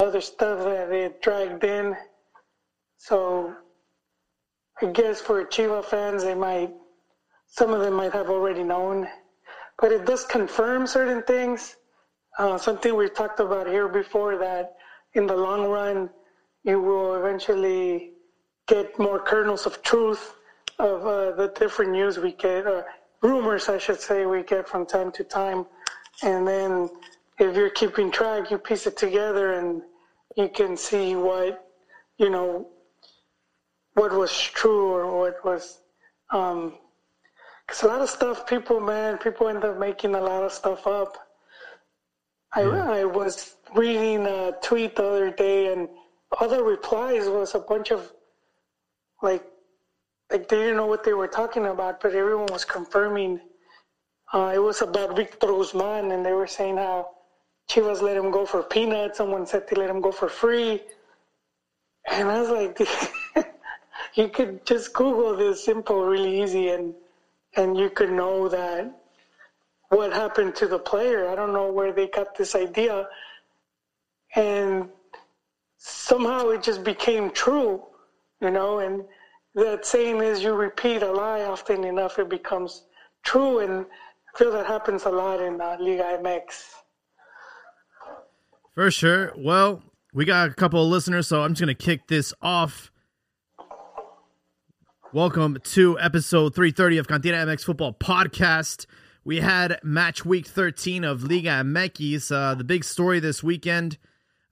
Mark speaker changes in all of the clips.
Speaker 1: other stuff that they dragged in. So I guess for Chiva fans, they might, some of them might have already known, but it does confirm certain things. Uh, something we've talked about here before that in the long run, you will eventually get more kernels of truth of uh, the different news we get, or rumors, I should say, we get from time to time. And then if you're keeping track, you piece it together and you can see what, you know, what was true or what was, um, cause a lot of stuff people, man, people end up making a lot of stuff up. I, I was reading a tweet the other day and all the replies was a bunch of like like they didn't know what they were talking about, but everyone was confirming. Uh, it was about Victor Guzman, and they were saying how Chivas let him go for peanuts. Someone said they let him go for free, and I was like, you could just Google this simple, really easy, and and you could know that what happened to the player. I don't know where they got this idea, and somehow it just became true, you know, and that saying is you repeat a lie often enough, it becomes true. And I feel that happens a lot in uh, Liga MX.
Speaker 2: For sure. Well, we got a couple of listeners, so I'm just going to kick this off. Welcome to episode 330 of Cantina MX Football Podcast. We had match week 13 of Liga MX. Uh, the big story this weekend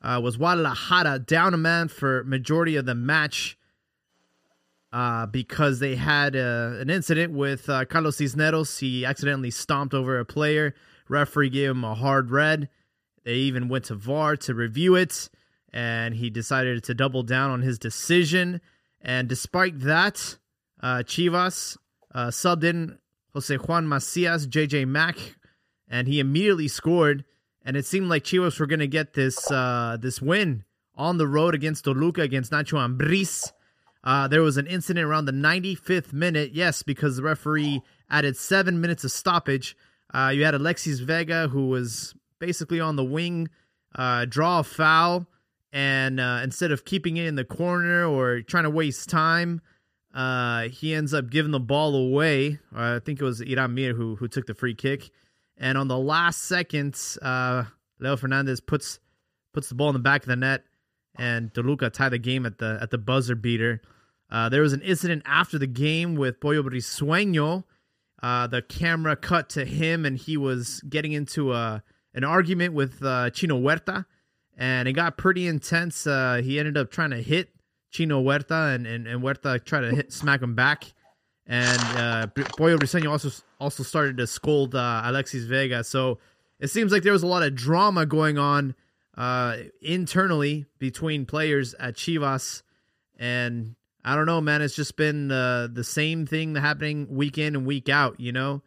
Speaker 2: uh, was Guadalajara down a man for majority of the match uh, because they had uh, an incident with uh, Carlos Cisneros. He accidentally stomped over a player. Referee gave him a hard red. They even went to VAR to review it, and he decided to double down on his decision. And despite that, uh, Chivas uh, subbed in Jose Juan Macias, JJ Mack, and he immediately scored. And it seemed like Chivas were going to get this uh, this win on the road against Toluca against Nacho Ambriz. Uh, there was an incident around the 95th minute. Yes, because the referee added seven minutes of stoppage. Uh, you had Alexis Vega, who was basically on the wing, uh, draw a foul, and uh, instead of keeping it in the corner or trying to waste time, uh, he ends up giving the ball away. I think it was Iran Mir who who took the free kick, and on the last second, uh, Leo Fernandez puts puts the ball in the back of the net and Toluca tied the game at the at the buzzer beater. Uh, there was an incident after the game with Pollo Briseño. Uh, the camera cut to him, and he was getting into a an argument with uh, Chino Huerta, and it got pretty intense. Uh, he ended up trying to hit Chino Huerta, and, and, and Huerta tried to hit smack him back. And uh, Pollo Briseño also also started to scold uh, Alexis Vega. So it seems like there was a lot of drama going on uh, internally between players at Chivas, and I don't know, man. It's just been uh, the same thing happening week in and week out. You know,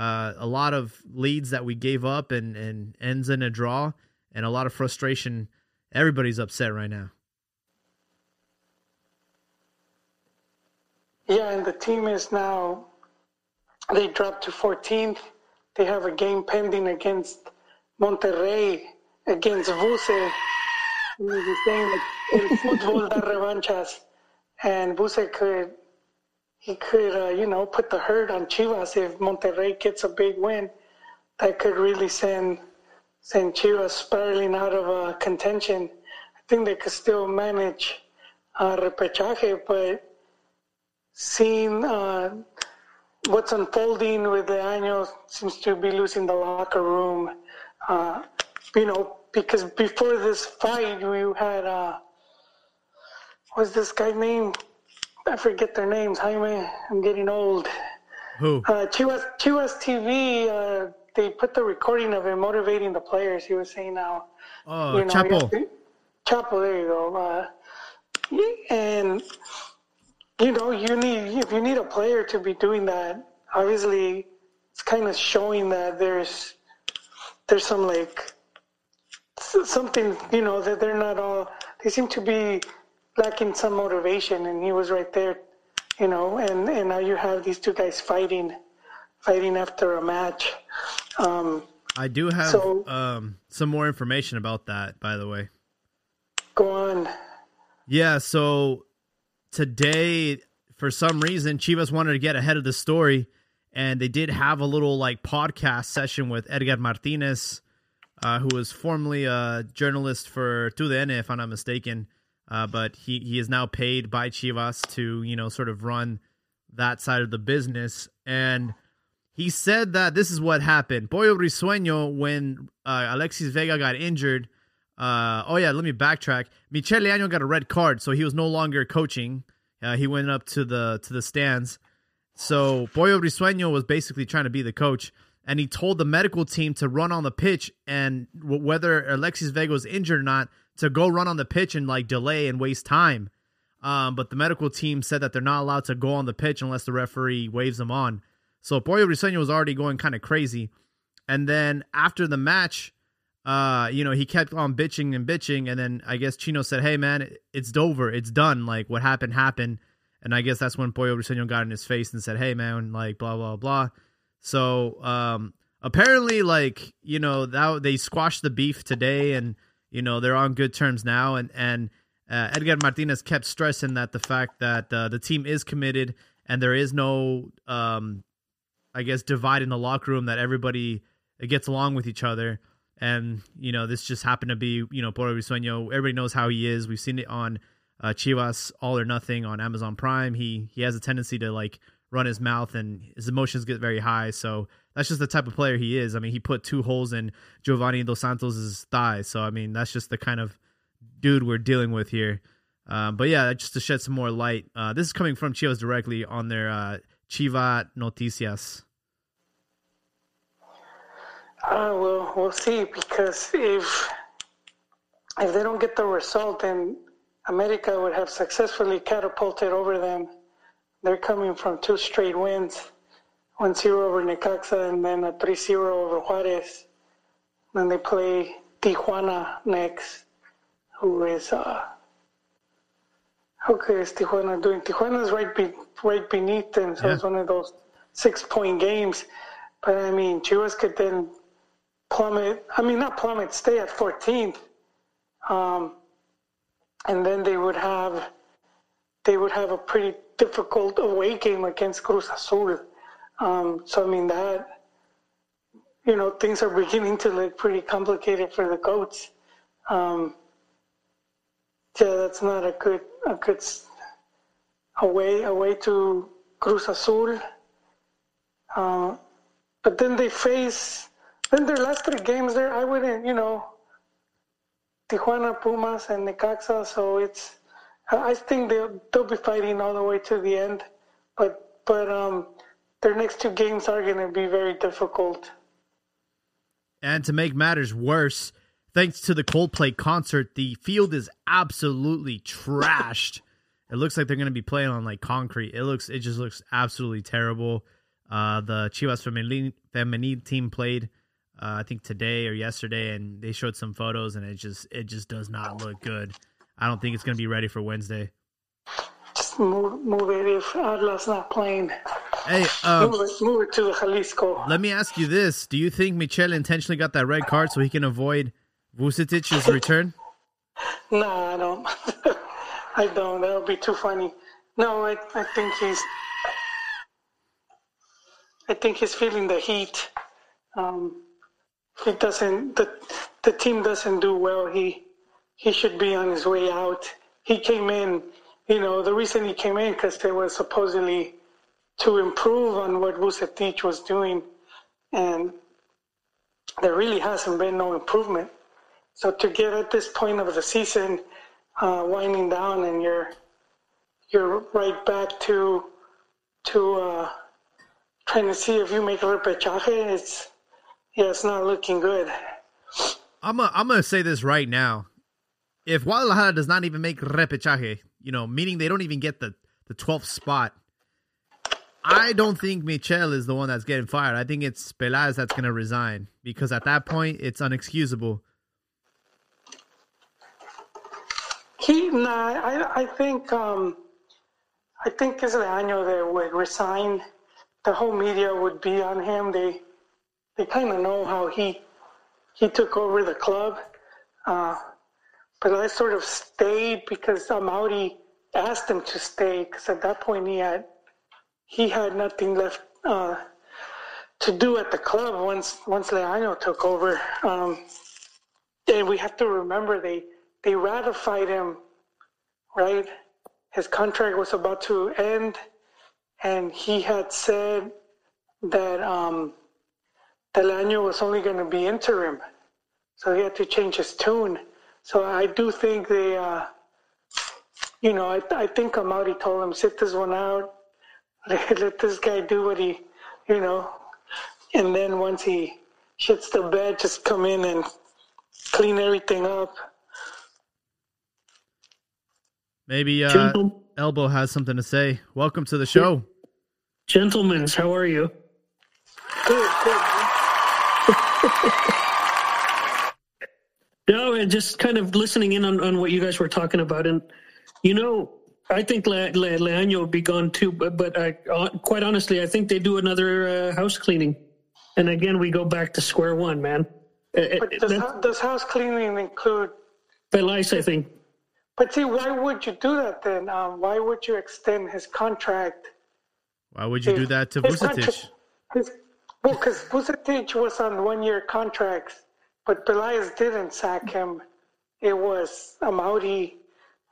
Speaker 2: uh, a lot of leads that we gave up and and ends in a draw, and a lot of frustration. Everybody's upset right now.
Speaker 1: Yeah, and the team is now they dropped to 14th. They have a game pending against Monterrey against Buse. He was saying that football da revanchas, and Buse could he could uh, you know put the hurt on Chivas if Monterrey gets a big win. That could really send send Chivas spiraling out of uh, contention. I think they could still manage uh, repechaje, but seeing uh, what's unfolding with the Años seems to be losing the locker room. Uh, you know, because before this fight, we had, uh, what's this guy name? I forget their names. Jaime, I'm getting old.
Speaker 2: Who?
Speaker 1: Uh, Chivas, Chivas TV, uh, they put the recording of him motivating the players. He was saying now,
Speaker 2: oh, you know, Chapo.
Speaker 1: Chapo, there you go. Uh, and, you know, you need, if you need a player to be doing that, obviously it's kind of showing that there's, there's some like something, you know, that they're not all, they seem to be lacking some motivation, and he was right there, you know, and, and now you have these two guys fighting, fighting after a match. Um,
Speaker 2: I do have so, um, some more information about that, by the way.
Speaker 1: go on.
Speaker 2: Yeah, so today, for some reason, Chivas wanted to get ahead of the story, and they did have a little like podcast session with Edgar Martinez, uh, who was formerly a journalist for TUDN, if I'm not mistaken. Uh, but he, he is now paid by Chivas to, you know, sort of run that side of the business. And he said that this is what happened. Pollo Briseño, when uh, Alexis Vega got injured, uh, oh yeah, let me backtrack. Michel Leaño got a red card, so he was no longer coaching. Uh, he went up to the to the stands. So Pollo Briseño was basically trying to be the coach, and he told the medical team to run on the pitch, and w- whether Alexis Vega was injured or not, to go run on the pitch and like delay and waste time. Um, but the medical team said that they're not allowed to go on the pitch unless the referee waves them on. So Pollo Briseño was already going kind of crazy. And then after the match, uh, you know, he kept on bitching and bitching. And then I guess Chino said, Hey, man, it's over. It's done. Like, what happened, happened. And I guess that's when Pollo Briseño got in his face and said, Hey, man, like, blah, blah, blah. So, um, apparently, like, you know, that they squashed the beef today and, you know, they're on good terms now. And, and, uh, Edgar Martinez kept stressing that the fact that uh, the team is committed and there is no, um, I guess, divide in the locker room that everybody gets along with each other. And you know, this just happened to be you know Pollo Briseño. Everybody knows how he is. We've seen it on uh, Chivas All or Nothing on Amazon Prime. He he has a tendency to like run his mouth and his emotions get very high. So that's just the type of player he is. I mean, he put two holes in Giovanni Dos Santos's thigh. So I mean, that's just the kind of dude we're dealing with here. Um, but yeah, just to shed some more light, uh, this is coming from Chivas directly on their uh, Chiva Noticias.
Speaker 1: Uh, well, we'll see because if if they don't get the result, then America would have successfully catapulted over them. They're coming from two straight wins, 1-0 over Necaxa and then a 3-0 over Juarez. Then they play Tijuana next, who is uh, okay, is Tijuana doing? Tijuana's right be, right beneath them, so
Speaker 2: Yeah.
Speaker 1: it's one of those six point games. But I mean, Chivas could then plummet. I mean, not plummet, stay at 14th, um, and then they would have they would have a pretty difficult away game against Cruz Azul. Um, so I mean that you know things are beginning to look pretty complicated for the goats. Um, yeah, that's not a good a good away away to Cruz Azul. Uh, but then they face then their last three games there. I wouldn't you know Tijuana, Pumas, and Necaxa. So it's I think they'll they'll be fighting all the way to the end. But but um, their next two games are going to be very difficult.
Speaker 2: And to make matters worse, thanks to the Coldplay concert, the field is absolutely trashed. It looks like they're going to be playing on like concrete. It looks, it just looks absolutely terrible. Uh, the Chivas Femenil team played, uh, I think today or yesterday, and they showed some photos, and it just, it just does not look good. I don't think it's going to be ready for Wednesday.
Speaker 1: Just move move it if Atlas not playing.
Speaker 2: Hey, um,
Speaker 1: Move it move it to the Jalisco.
Speaker 2: let me ask you this: Do you think Michel intentionally got that red card so he can avoid Vucetich's return?
Speaker 1: No, I don't. I don't. That would be too funny. No, I, I think he's. I think he's feeling the heat. Um, he doesn't. The the team doesn't do well. He he should be on his way out. He came in. You know the reason he came in because they were supposedly to improve on what Vucetich was doing, and there really hasn't been no improvement. So to get at this point of the season, uh, winding down, and you're you're right back to to uh, trying to see if you make a repechaje. It's yeah, it's not looking good.
Speaker 2: I'm a, I'm gonna say this right now. If Guadalajara does not even make repechaje, you know, meaning they don't even get the the 12th spot, I don't think Michel is the one that's getting fired. I think it's Peláez that's gonna resign because at that point it's unexcusable.
Speaker 1: He, nah, I, I think, um, I think it's the año that would resign. The whole media would be on him. They, they kind of know how he, he took over the club. Uh, but I sort of stayed because Amaury asked him to stay because at that point he had he had nothing left uh, to do at the club once once Leaño took over. Um, and we have to remember they they ratified him, right? His contract was about to end, and he had said that um, Leaño was only going to be interim, so he had to change his tune. So I do think they, uh, you know, I, I think Amaury told him sit this one out, let, let this guy do what he, you know, and then once he shits the bed, just come in and clean everything up.
Speaker 2: Maybe uh,
Speaker 3: Gentle-
Speaker 2: Elbow has something to say. Welcome to the show.
Speaker 3: Gentlemen, how are you?
Speaker 1: Good, good.
Speaker 3: No, and just kind of listening in on, on what you guys were talking about. And, you know, I think Le, Le, Leaño would be gone too, but, but I, uh, quite honestly, I think they do another uh, house cleaning. And again, we go back to square one, man. Uh,
Speaker 1: But
Speaker 3: uh,
Speaker 1: does,
Speaker 3: that-
Speaker 1: does house cleaning include?
Speaker 3: Peláez, I think.
Speaker 1: But see, why would you do that then? Um, why would you extend his contract?
Speaker 2: Why would you do that to
Speaker 1: His Vucetich? His, well, because Vucetich was on one-year contracts, but Pelaez didn't sack him. It was Amaury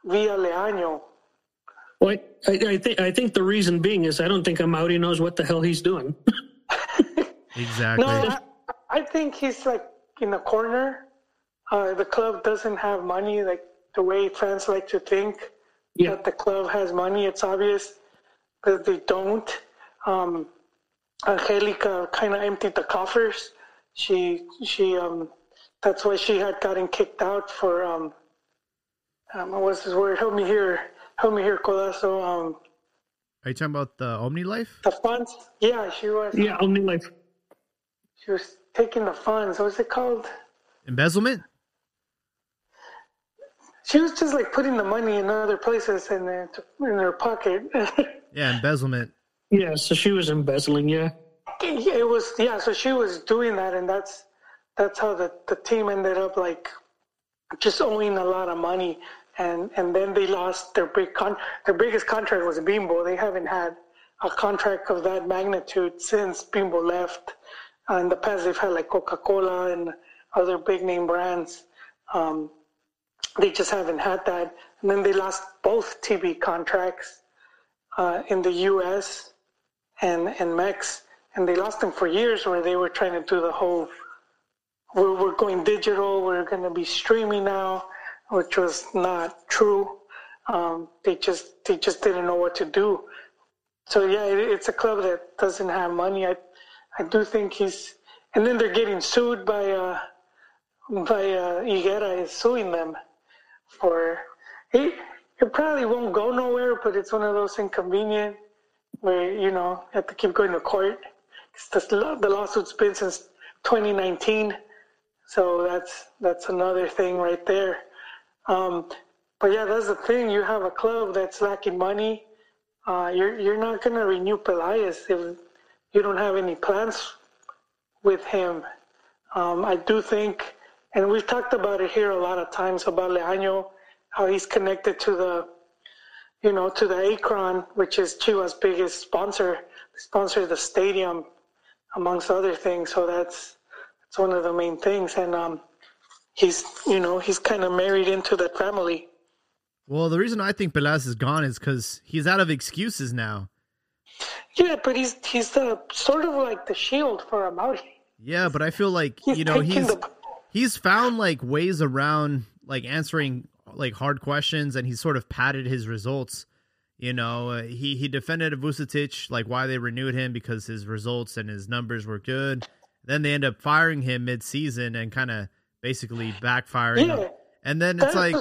Speaker 1: via Leaño.
Speaker 3: Well, I, I, think I think the reason being is I don't think Amaury knows what the hell he's doing.
Speaker 2: Exactly.
Speaker 1: No, I, I think he's like in the corner. Uh, the club doesn't have money, like the way fans like to think
Speaker 3: yeah,
Speaker 1: that the club has money. It's obvious that they don't. Um, Angelica kind of emptied the coffers. She she um, that's why she had gotten kicked out for um, um what's his word? Help me here, help me here, Codazo. Um,
Speaker 2: Are you talking about the Omni Life?
Speaker 1: the funds. Yeah, she was.
Speaker 3: yeah, Omni Life.
Speaker 1: She was taking the funds. What's it called?
Speaker 2: Embezzlement?
Speaker 1: She was just like putting the money in other places in their in her pocket.
Speaker 2: Yeah, embezzlement.
Speaker 3: yeah. So she was embezzling. Yeah,
Speaker 1: it was yeah. So she was doing that, and that's that's how the the team ended up like just owing a lot of money, and and then they lost their big con. Their biggest contract was Bimbo. They haven't had a contract of that magnitude since Bimbo left. Uh, in the past, they've had like Coca Cola and other big name brands. Um, they just haven't had that. And then they lost both TV contracts uh, in the U.S. and and Mex, and they lost them for years, where they were trying to do the whole we're, we're going digital, we're going to be streaming now, which was not true. Um, they just they just didn't know what to do. So yeah, it, it's a club that doesn't have money. I I do think he's, and then they're getting sued by uh, by uh, Higuera is suing them for it. It probably won't go nowhere, but it's one of those inconvenient where you know you have to keep going to court. the, the lawsuit's been since 2019, so that's that's another thing right there. Um, but yeah, that's the thing. You have a club that's lacking money. Uh, you're you're not gonna renew Peláez if you don't have any plans with him. Um, I do think, and we've talked about it here a lot of times about Leaño, how he's connected to the, you know, to the Akron, which is Chivas' biggest sponsor. Sponsor the stadium, amongst other things. So that's that's one of the main things, and um, he's you know he's kind of married into that family.
Speaker 2: Well, the reason I think Pelas is gone is because he's out of excuses now.
Speaker 1: Yeah, but he's he's the sort of like the shield for Amaury.
Speaker 2: Yeah, but I feel like
Speaker 1: He's
Speaker 2: you know he's
Speaker 1: the
Speaker 2: he's found like ways around like answering like hard questions, and he's sort of padded his results. You know, uh, he he defended Vucetich like why they renewed him because his results and his numbers were good. Then they end up firing him mid-season and kind of basically backfiring.
Speaker 1: Yeah.
Speaker 2: And then it's like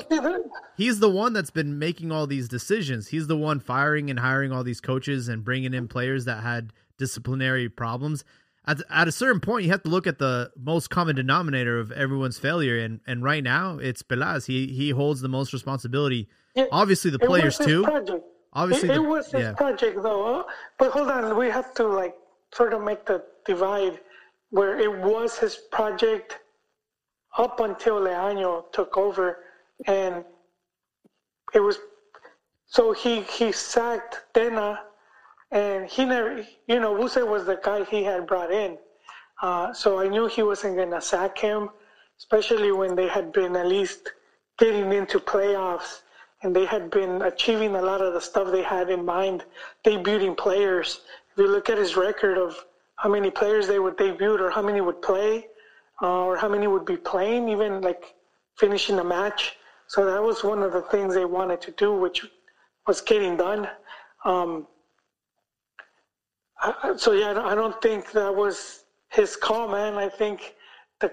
Speaker 2: he's the one that's been making all these decisions. He's the one firing and hiring all these coaches and bringing in players that had disciplinary problems. At, at a certain point, you have to look at the most common denominator of everyone's failure, and and right now it's Pelas. He he holds the most responsibility.
Speaker 1: Yeah,
Speaker 2: Obviously, the
Speaker 1: it was
Speaker 2: players
Speaker 1: his
Speaker 2: too.
Speaker 1: Project.
Speaker 2: Obviously,
Speaker 1: it,
Speaker 2: the-
Speaker 1: it was his
Speaker 2: yeah.
Speaker 1: project though. But hold on, we have to like sort of make the divide where it was his project up until Leaño took over, and it was so he he sacked Tena, and he never, you know, Buse was the guy he had brought in, uh, so I knew he wasn't gonna sack him, especially when they had been at least getting into playoffs and they had been achieving a lot of the stuff they had in mind, debuting players. If you look at his record of how many players they would debut or how many would play, uh, or how many would be playing, even like finishing a match. So that was one of the things they wanted to do, which was getting done. Um, I, so yeah, I don't think that was his call, man. I think the,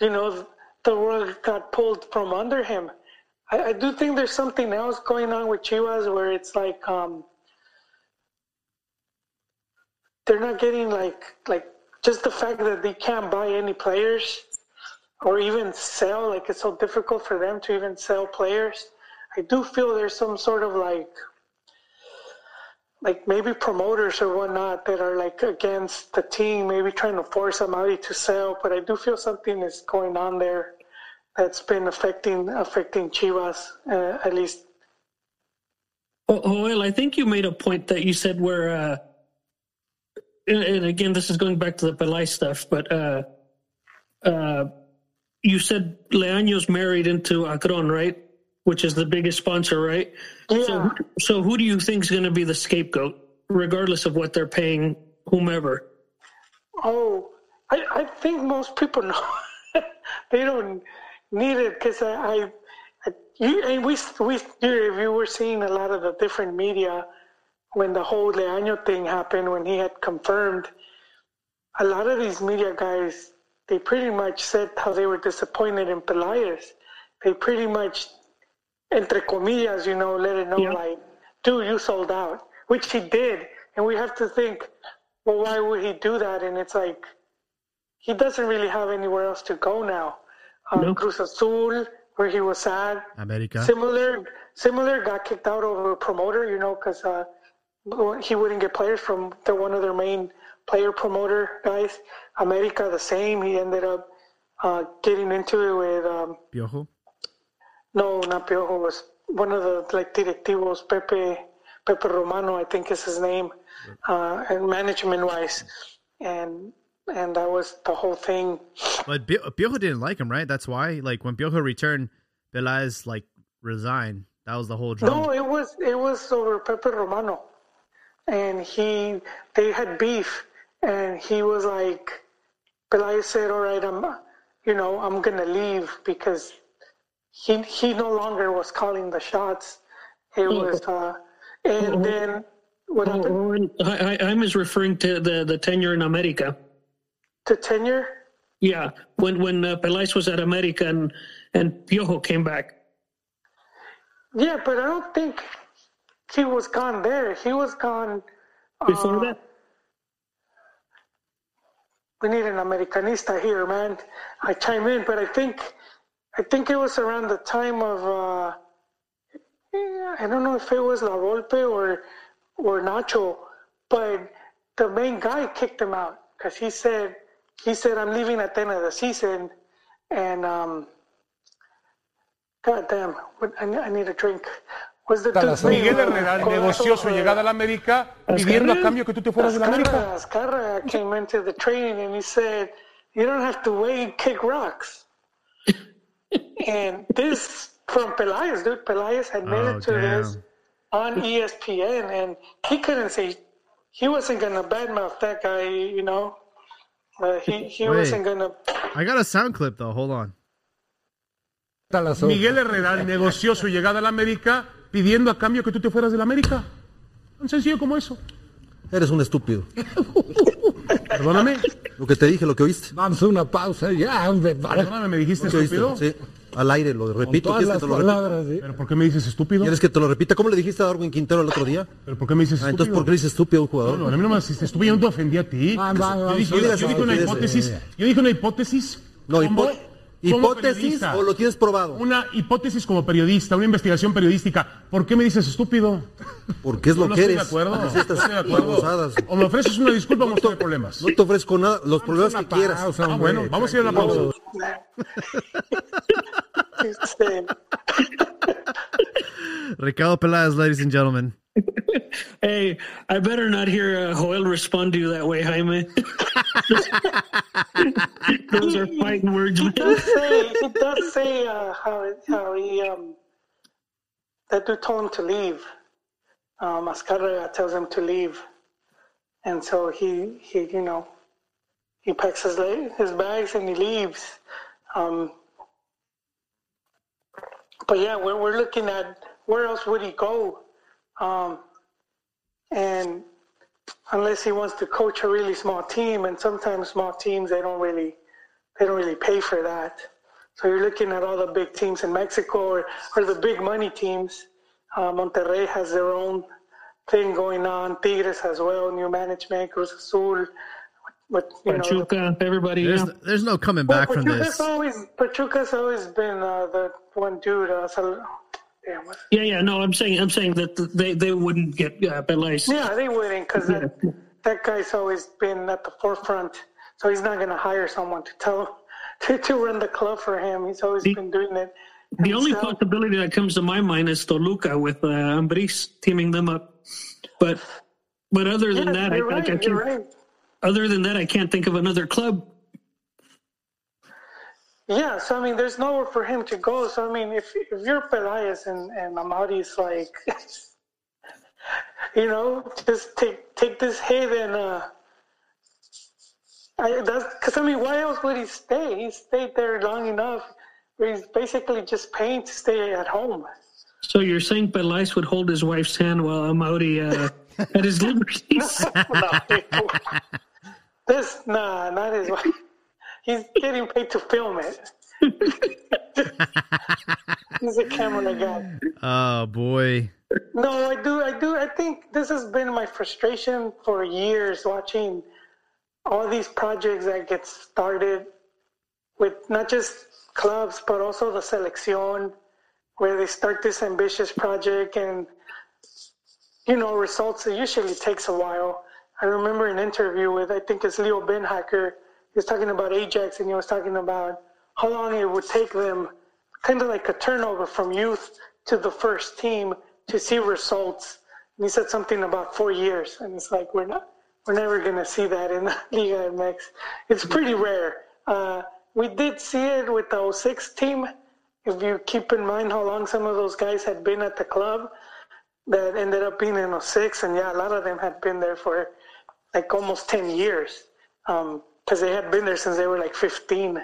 Speaker 1: you know, the world got pulled from under him. I, I do think there's something else going on with Chivas where it's like um, they're not getting like like just the fact that they can't buy any players or even sell like it's so difficult for them to even sell players. I do feel there's some sort of like like maybe promoters or whatnot that are like against the team, maybe trying to force somebody to sell. But I do feel something is going on there that's been affecting affecting Chivas uh, at least.
Speaker 3: Oh, well, I think you made a point that you said where, uh, and, and, again, this is going back to the Pelay stuff, but uh, uh, you said Leaño's married into Akron, right? Which is the biggest sponsor, right?
Speaker 1: Yeah.
Speaker 3: So, so who do you think is going to be the scapegoat, regardless of what they're paying whomever?
Speaker 1: Oh, I, I think most people know. they don't needed because I, I, I you, and we we you were seeing a lot of the different media when the whole Leaño thing happened when he had confirmed. A lot of these media guys, they pretty much said how they were disappointed in Peláez. They pretty much, entre comillas, you know, let it know yeah. like, dude, you sold out, which he did, and we have to think, well, why would he do that? And it's like, he doesn't really have anywhere else to go now um, nope. Cruz Azul, where he was at.
Speaker 2: America.
Speaker 1: Similar, similar got kicked out over a promoter, you know, because uh, he wouldn't get players from the one of their main player promoter guys. America, the same. He ended up uh, getting into it with um,
Speaker 2: Piojo.
Speaker 1: No, not Piojo. Was one of the like directivos, Pepe Pepe Romano, I think is his name, uh, and management wise, and and that was the whole thing.
Speaker 2: But Piojo didn't like him, right? That's why, like, when Piojo returned, Peláez like resigned. That was the whole drama.
Speaker 1: No, it was it was over Pepe Romano, and he they had beef, and he was like, Peláez said, "All right, I'm, you know, I'm gonna leave because he he no longer was calling the shots. It was, uh, and then what happened?
Speaker 3: I, I, I was referring to the the tenure in America
Speaker 1: to tenure?
Speaker 3: Yeah, when when uh, Peláez was at America and and Piojo came back.
Speaker 1: Yeah, but I don't think he was gone there. He was gone
Speaker 3: before uh, that.
Speaker 1: We need an Americanista here, man. I chime in, but I think I think it was around the time of uh, I don't know if it was La Volpe or or Nacho, but the main guy kicked him out because he said he said, I'm leaving at the end of the season. And, um, God damn, I, I need a drink. The
Speaker 4: Miguel Herrera negoció su llegada a la América pidiendo a cambio que tú te fueras de la América.
Speaker 1: Azcarra came into the training and he said, you don't have to wait, kick rocks. and this from Peláez, dude. Peláez admitted oh, to damn. this on ESPN, and he couldn't say he wasn't gonna badmouth that guy, you know. Uh, he, he Wait, wasn't gonna...
Speaker 2: I got a sound clip though. Hold on.
Speaker 4: Miguel Herrera negoció su llegada a la América pidiendo a cambio que tú te fueras de la América. Tan sencillo como eso.
Speaker 5: Eres un estúpido.
Speaker 4: Perdóname.
Speaker 5: Lo que te dije, lo que oíste.
Speaker 4: Vamos a una pausa ya, hombre. Perdóname, ¿me dijiste estúpido?
Speaker 5: Sí al aire, lo repito.
Speaker 4: ¿Quieres que te lo palabras, ¿sí? ¿Pero por qué me dices estúpido?
Speaker 5: ¿Quieres que te lo repita? ¿Cómo le dijiste a Darwin Quintero el otro día?
Speaker 4: ¿Pero por qué me dices estúpido?
Speaker 5: Ah, entonces, ¿por qué le dices estúpido a un jugador?
Speaker 4: No, no, a mí no me dijiste estúpido, yo no te ofendí a ti. Ah, yo dije una hipótesis, yo dije una hipótesis.
Speaker 5: No, hipótesis. ¿Hipótesis o lo tienes probado?
Speaker 4: Una hipótesis como periodista, una investigación periodística. ¿Por qué me dices estúpido?
Speaker 5: Porque es lo
Speaker 4: no,
Speaker 5: que
Speaker 4: eres. Estoy de acuerdo. No estoy de acuerdo. O me ofreces una disculpa o no te problemas.
Speaker 5: No te ofrezco nada, los problemas que quieras.
Speaker 4: Ah, bueno, vamos a ir a la pausa.
Speaker 1: Saying.
Speaker 2: Ricardo Peláez, ladies and gentlemen.
Speaker 3: Hey, I better not hear uh, Joel respond to you that way, Jaime. Those are fighting words, man.
Speaker 1: He does say, he does say uh, how, how he, um, that dude told him to leave. Um, Azcárraga tells him to leave. And so he, he you know, he packs his, his bags and he leaves. Um, but yeah, we're, we're looking at where else would he go? Um, and unless he wants to coach a really small team, and sometimes small teams they don't really they don't really pay for that. So you're looking at all the big teams in Mexico or, or the big money teams. Uh, Monterrey has their own thing going on. Tigres as well, new management, Cruz Azul. But you know,
Speaker 3: Pachuca, everybody.
Speaker 2: There's,
Speaker 3: Yeah.
Speaker 2: there's no coming
Speaker 1: well,
Speaker 2: back from
Speaker 1: Pachuca's
Speaker 2: this.
Speaker 1: always Pachuca's always been uh, the one dude. Uh, Sal- damn, what's
Speaker 3: yeah, yeah. No, I'm saying, I'm saying that they they wouldn't get uh.
Speaker 1: Yeah, they wouldn't because that, that guy's always been at the forefront. So he's not going to hire someone to tell to, to run the club for him. He's always been doing it.
Speaker 3: The only
Speaker 1: himself.
Speaker 3: possibility that comes to my mind is Toluca with uh, Ambriz teaming them up. But but other than
Speaker 1: Yeah,
Speaker 3: that, I,
Speaker 1: you're
Speaker 3: I, I can't.
Speaker 1: Right.
Speaker 3: Other than that, I can't think of another club.
Speaker 1: Yeah, so I mean, there's nowhere for him to go. So I mean, if if you're Peláez and and Amaury's like, you know, just take take this hit and uh, I, that's because I mean, why else would he stay? He stayed there long enough. Where he's basically just paying to stay at home.
Speaker 3: So you're saying Peláez would hold his wife's hand while Amaury uh, at his liberties?
Speaker 1: no, this nah, not his wife. He's getting paid to film it. He's a camera guy.
Speaker 2: Oh boy.
Speaker 1: No, I do, I do. I think this has been my frustration for years watching all these projects that get started with not just clubs but also the selección, where they start this ambitious project and you know results. It usually takes a while. I remember an interview with I think it's Leo Beenhakker. He was talking about Ajax and he was talking about how long it would take them, kind of like a turnover from youth to the first team to see results. And he said something about four years, and it's like we're not, we're never going to see that in the Liga MX. It's pretty rare. Uh, we did see it with the 06 team. If you keep in mind how long some of those guys had been at the club, that ended up being in 06, and yeah, a lot of them had been there for like almost 10 years because they had been there since they were like 15.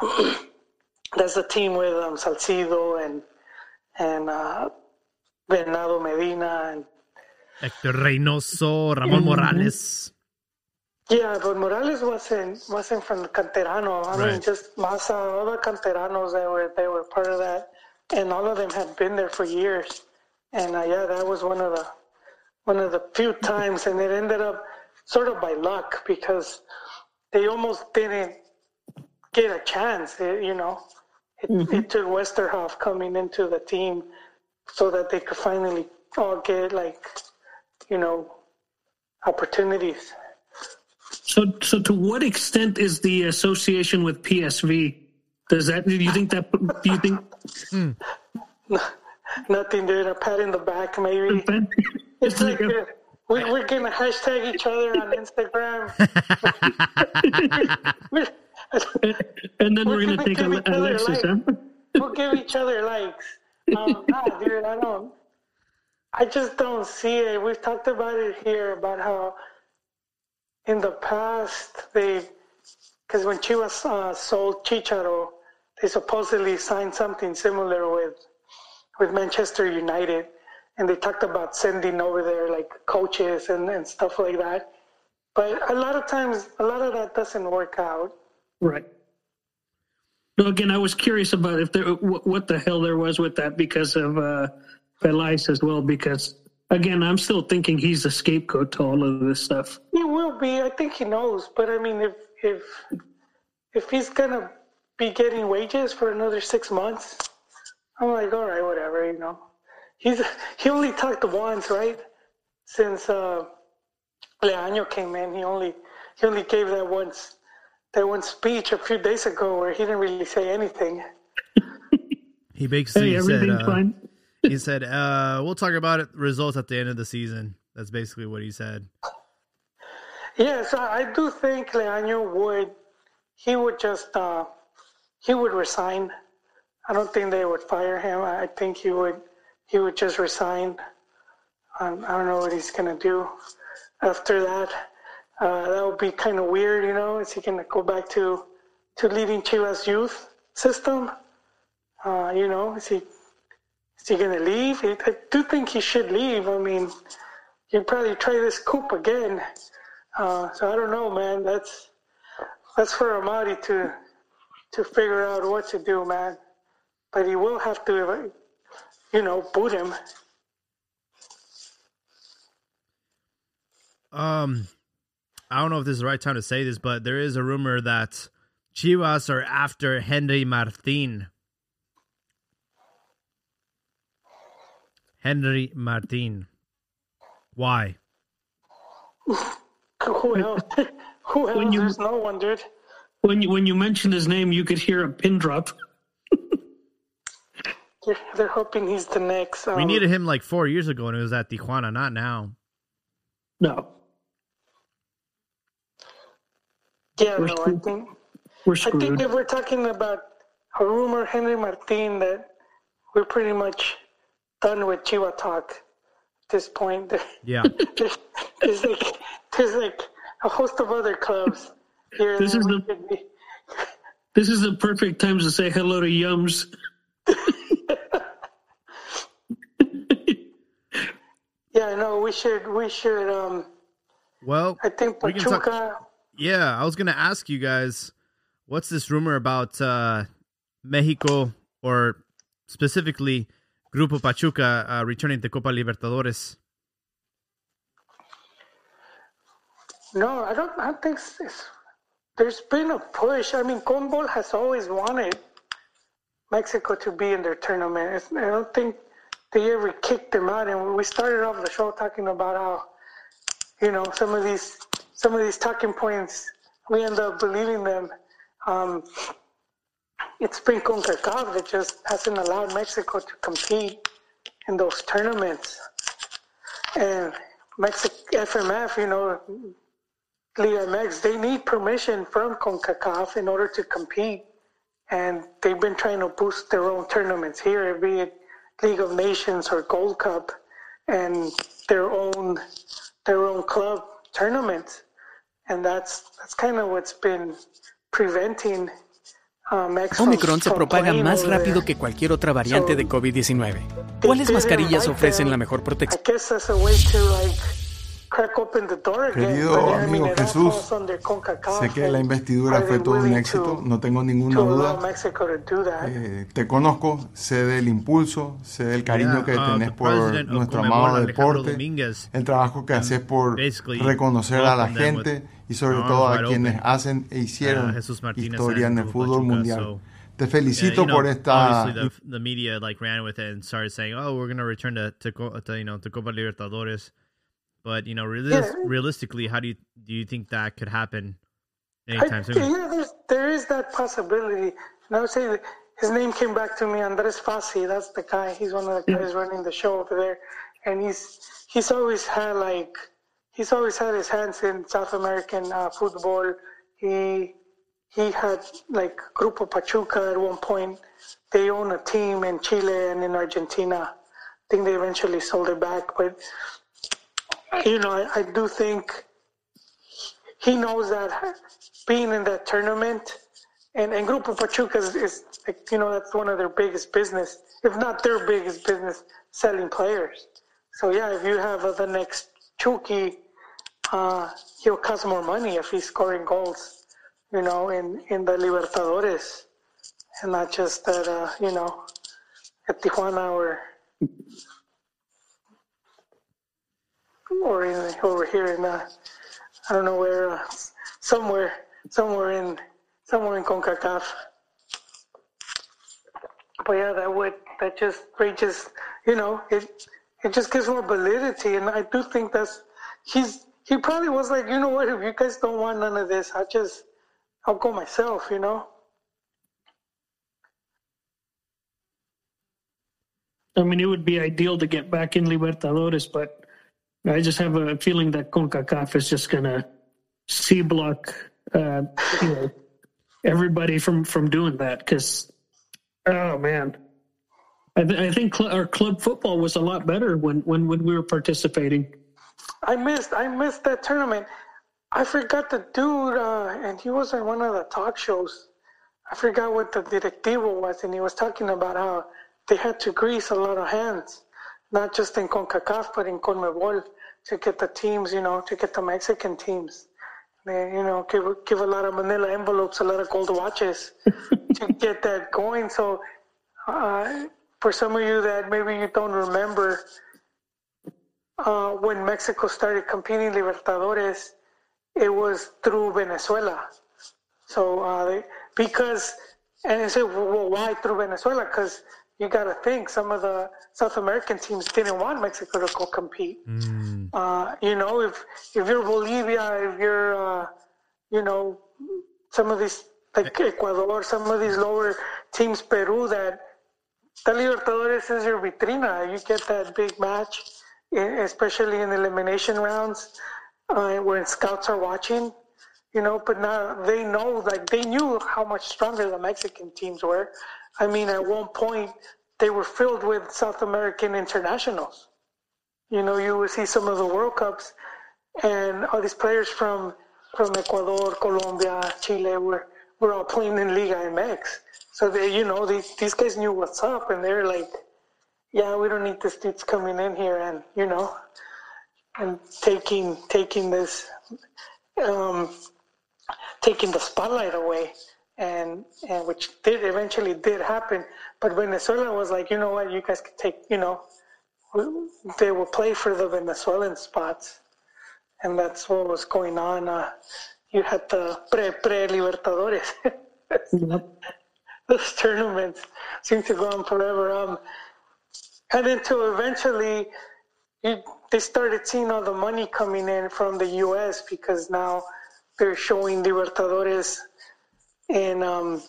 Speaker 1: That's the team with um, Salcido and and uh, Bernardo Medina and
Speaker 2: Hector Reynoso, Ramon Morales.
Speaker 1: yeah, but Morales wasn't wasn't from Canterano. I mean,
Speaker 2: Right.
Speaker 1: just Maza, all the Canteranos that were they were part of that, and all of them had been there for years. And uh, yeah, that was one of the one of the few times, and it ended up sort of by luck because they almost didn't get a chance. It, you know, it, it took Westerhof coming into the team so that they could finally all get like, you know, opportunities.
Speaker 3: So, so to what extent is the association with PSV? Does that? Do you think that? Do you think?
Speaker 1: Nothing, dude. A pat in the back, maybe. It's like uh, we, we're gonna hashtag each other on Instagram.
Speaker 3: and then we're
Speaker 1: We're
Speaker 3: gonna take
Speaker 1: give
Speaker 3: Ale-
Speaker 1: each other
Speaker 3: Alexis. Huh?
Speaker 1: we'll give each other likes. Um, nah, dude, I don't. I just don't see it. We've talked about it here about how in the past they, because when Chivas uh, sold Chicharo, they supposedly signed something similar with with Manchester United, and they talked about sending over there like coaches and, and stuff like that. But a lot of times, a lot of that doesn't work out.
Speaker 3: Right. No, again, I was curious about if there what, the hell there was with that because of uh, Peláez as well. Because again, I'm still thinking he's the scapegoat to all of this stuff.
Speaker 1: He will be. I think he knows. But I mean, if if if he's gonna be getting wages for another six months, I'm like, all right, whatever. You know, he's he only talked once, right? Since uh, Leaño came in, he only he only gave that once that one speech a few days ago where he didn't really say anything.
Speaker 2: He basically
Speaker 3: Hey,
Speaker 2: said,
Speaker 3: everything's
Speaker 2: uh,
Speaker 3: fine.
Speaker 2: he said, uh, "We'll talk about it, results at the end of the season." That's basically what he said.
Speaker 1: Yes, I I do think Leaño would. He would just. Uh, he would resign. I don't think they would fire him. I think he would. He would just resign. Um, I don't know what he's gonna do after that. Uh, that would be kind of weird, you know. Is he gonna go back to to leading Chivas youth system? Uh, you know, is he is he gonna leave? I I do think he should leave. I mean, he'd probably try this coup again. Uh, so I don't know, man. That's that's for Amaury to to figure out what to do, man. But he will have to, you know, boot him.
Speaker 2: Um, I don't know if this is the right time to say this, but there is a rumor that Chivas are after Henry Martin. Henry Martin. Why?
Speaker 1: Who else? Who else?
Speaker 3: When you-
Speaker 1: There's no one, dude.
Speaker 3: When you when you mentioned his name, you could hear a pin drop.
Speaker 1: They're, they're hoping he's the next. Um,
Speaker 2: We needed him like four years ago, and it was at Tijuana, not now.
Speaker 3: No,
Speaker 1: Yeah,
Speaker 3: We're
Speaker 1: no, I think.
Speaker 3: we're screwed.
Speaker 1: I think if we're talking about a rumor, Henry Martin, that we're pretty much done with Chiva talk at this point.
Speaker 2: Yeah,
Speaker 1: there's, there's like there's like a host of other clubs here.
Speaker 3: This
Speaker 1: that
Speaker 3: is
Speaker 1: we
Speaker 3: the- This is the perfect time to say hello to Yums.
Speaker 1: Yeah, no, we should we should. Um,
Speaker 2: well,
Speaker 1: I think
Speaker 2: can talk-
Speaker 1: Pachuca.
Speaker 2: yeah. I was gonna ask you guys, what's this rumor about uh, Mexico or specifically Grupo Pachuca uh, returning to Copa Libertadores?
Speaker 1: No, I don't. I don't think there's been a push. I mean, Conbol has always wanted Mexico to be in their tournament. It's, I don't think they ever kicked them out. And we started off the show talking about how, you know, some of these some of these talking points we end up believing them. Um, it's been CONCACAF that just hasn't allowed Mexico to compete in those tournaments. And Mexico FMF, you know, Liga MX, they need permission from CONCACAF in order to compete. And they've been trying to boost their own tournaments here, be it League of Nations or Gold Cup, and their own their own club tournaments. And that's that's kind of what's been preventing um,
Speaker 6: Omicron se propaga más rápido que cualquier otra variante de COVID-19.
Speaker 1: They
Speaker 6: ¿Cuáles mascarillas ofrecen la mejor protección?
Speaker 1: To crack open the door.
Speaker 7: Querido amigo Jesús, Sé que la investidura fue todo un éxito,
Speaker 1: to-
Speaker 7: no tengo ninguna
Speaker 1: to
Speaker 7: duda.
Speaker 1: To.
Speaker 7: Eh, te conozco, sé del impulso, sé del cariño
Speaker 2: Yeah,
Speaker 7: que
Speaker 2: uh,
Speaker 7: tenés por nuestro amado
Speaker 2: Alejandro
Speaker 7: deporte, el trabajo que haces por reconocer a la gente y sobre todo a quienes
Speaker 2: open.
Speaker 7: hacen e hicieron
Speaker 2: Uh, Jesús Martínez
Speaker 7: historia en el fútbol
Speaker 2: Pachuca,
Speaker 7: mundial.
Speaker 2: so-
Speaker 7: Te
Speaker 2: Yeah,
Speaker 7: felicito
Speaker 2: you know,
Speaker 7: por esta
Speaker 2: obviously the, the media like ran with it and started saying, "Oh, we're gonna return to to, to you know to Copa Libertadores," but you know, realis-
Speaker 1: Yeah.
Speaker 2: realistically, how do you do you think that could happen
Speaker 1: I,
Speaker 2: anytime soon?
Speaker 1: yeah, there's, there is that possibility. And I would say his name came back to me, Andres Fassi. That's the guy. He's one of the guys running the show over there, and he's he's always had like he's always had his hands in South American uh, football. He he had like Grupo Pachuca at one point. They own a team in Chile and in Argentina. I think they eventually sold it back, but you know, I, I do think he knows that being in that tournament and, and Grupo Pachuca is, is like, you know, that's one of their biggest business, if not their biggest business, selling players. So yeah, if you have uh, the next Chucky, uh, he'll cost more money if he's scoring goals, you know, in, in the Libertadores and not just at, uh, you know, at Tijuana or or in, over here in uh, I don't know where, uh, somewhere, somewhere in, somewhere in Concacaf. But yeah, that would, that just, just, you know, it, it just gives more validity, and I do think that's, he's, he probably was like, you know what, if you guys don't want none of this, I'll just, I'll go myself, you know.
Speaker 3: I mean, it would be ideal to get back in Libertadores, but I just have a feeling that CONCACAF is just going to C block uh, you know, everybody from, from doing that because, oh man. I, th- I think cl- our club football was a lot better when, when, when we were participating.
Speaker 1: I missed I missed that tournament. I forgot the dude, uh, and he was on one of the talk shows. I forgot what the directivo was, and he was talking about how they had to grease a lot of hands, not just in CONCACAF, but in CONMEBOL to get the teams, you know, to get the Mexican teams. They, you know, give, give a lot of manila envelopes, a lot of gold watches to get that going. So, uh, for some of you that maybe you don't remember, uh, when Mexico started competing Libertadores, it was through Venezuela. So uh, because, and you say, well, why through Venezuela? Because you got to think some of the South American teams didn't want Mexico to go compete. Mm. Uh, you know, if if you're Bolivia, if you're, uh, you know, some of these like Ecuador, some of these lower teams, Peru, that the Libertadores is your vitrina. You get that big match especially in elimination rounds uh, when scouts are watching, you know, but now they know, like, they knew how much stronger the Mexican teams were. I mean, at one point, they were filled with South American internationals. You know, you would see some of the World Cups, and all these players from from Ecuador, Colombia, Chile were, were all playing in Liga MX. So they, you know, these these guys knew what's up, and they're like, yeah, we don't need the dudes coming in here and you know, and taking taking this, um, taking the spotlight away, and and which did eventually did happen. But Venezuela was like, you know what, you guys can take, you know, they will play for the Venezuelan spots, and that's what was going on. Uh, you had the pre pre Libertadores. Those tournaments seem to go on forever. Um, and until eventually it, they started seeing all the money coming in from the U.S. because now they're showing Libertadores in um,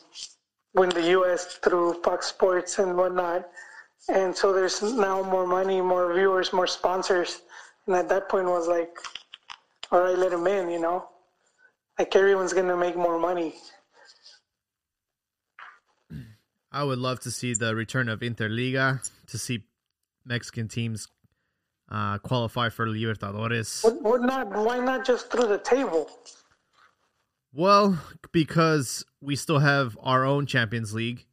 Speaker 1: when the U.S. through Fox Sports and whatnot, and so there's now more money, more viewers, more sponsors, and at that point was like, all right, let them in, you know, like everyone's gonna make more money.
Speaker 2: I would love to see the return of Interliga to see Mexican teams uh, qualify for Libertadores.
Speaker 1: What, what not? Why not just through the table?
Speaker 2: Well, because we still have our own Champions League.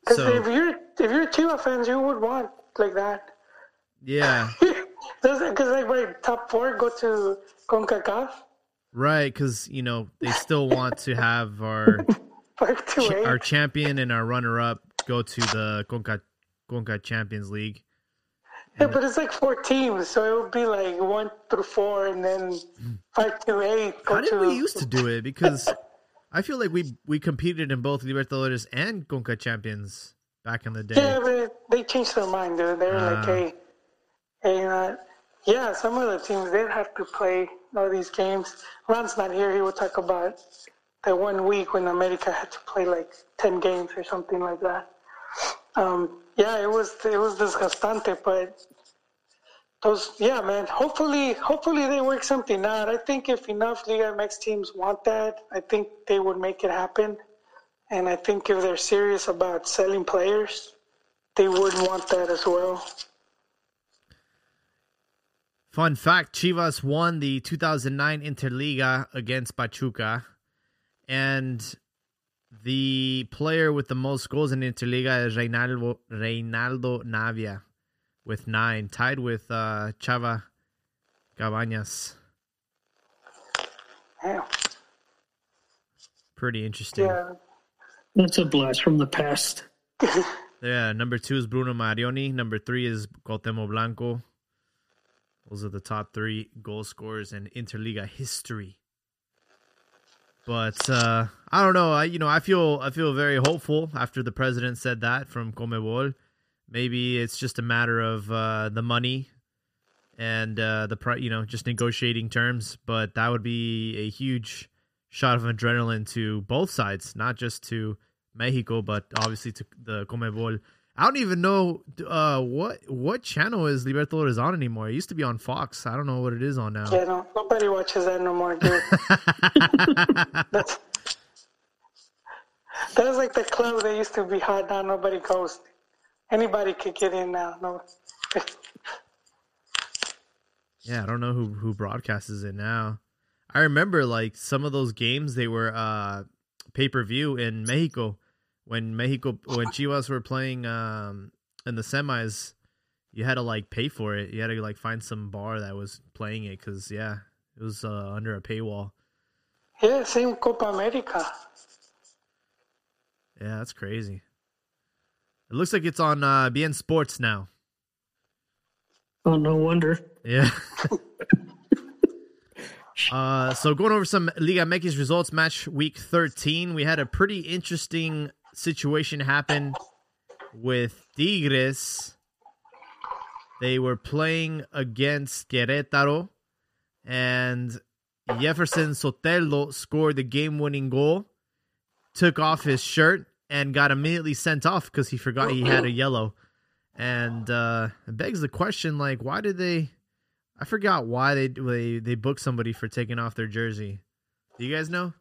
Speaker 1: Because so, if you're if you're Chivas fans, you would want like that.
Speaker 2: Yeah.
Speaker 1: Because like my top four go to Concacaf.
Speaker 2: Right, because you know they still want to have our our eh? champion and our runner up go to the Conca Conca Champions League.
Speaker 1: Yeah, but it's like four teams, so it would be like one through four, and then five to eight.
Speaker 2: How did we used to do it? Because I feel like we we competed in both Libertadores and Conca Champions back in the day.
Speaker 1: Yeah, but they changed their mind, dude. They're uh, like, hey, hey, uh, yeah, some of the teams did have to play all these games. Ron's not here. He will talk about that one week when America had to play like ten games or something like that. Um, yeah, it was it was disgustante, but those yeah, man. Hopefully, hopefully they work something out. I think if enough Liga MX teams want that, I think they would make it happen. And I think if they're serious about selling players, they would want that as well.
Speaker 2: Fun fact: Chivas won the 2009 Interliga against Pachuca, and the player with the most goals in Interliga is Reynaldo, Reynaldo Navia with nine, tied with uh, Chava Cabañas.
Speaker 1: Yeah.
Speaker 2: Pretty interesting.
Speaker 1: Yeah.
Speaker 3: That's a blast from the past.
Speaker 2: yeah, number two is Bruno Marioni. Number three is Cuauhtemoc Blanco. Those are the top three goal scorers in Interliga history. But uh, I don't know. I you know I feel I feel very hopeful after the president said that from Conmebol. Maybe it's just a matter of uh, the money and uh, the pri- you know just negotiating terms. But that would be a huge shot of adrenaline to both sides, not just to Mexico, but obviously to the Conmebol I don't even know uh, what what channel is Libertadores on anymore. It used to be on Fox. I don't know what it is on now.
Speaker 1: Yeah, no, nobody watches that no more, dude. that's, that's like the club that used to be hot. Now nobody goes. Anybody could get in now. No.
Speaker 2: yeah, I don't know who who broadcasts it now. I remember like some of those games they were uh, pay per view in Mexico when Mexico when Chivas were playing um, in the semis. You had to like pay for it. You had to like find some bar that was playing it because yeah, it was uh, under a paywall.
Speaker 1: Yeah, same Copa America.
Speaker 2: Yeah, that's crazy. It looks like it's on uh, beIN Sports now.
Speaker 3: Oh, no wonder.
Speaker 2: Yeah. uh, so going over some Liga MX results, match week 13, we had a pretty interesting situation happen with Tigres. They were playing against Querétaro, and Jefferson Sotelo scored the game-winning goal, took off his shirt, and got immediately sent off because he forgot he had a yellow. And uh, it begs the question, like, why did they? I forgot why they they they booked somebody for taking off their jersey. Do you guys know?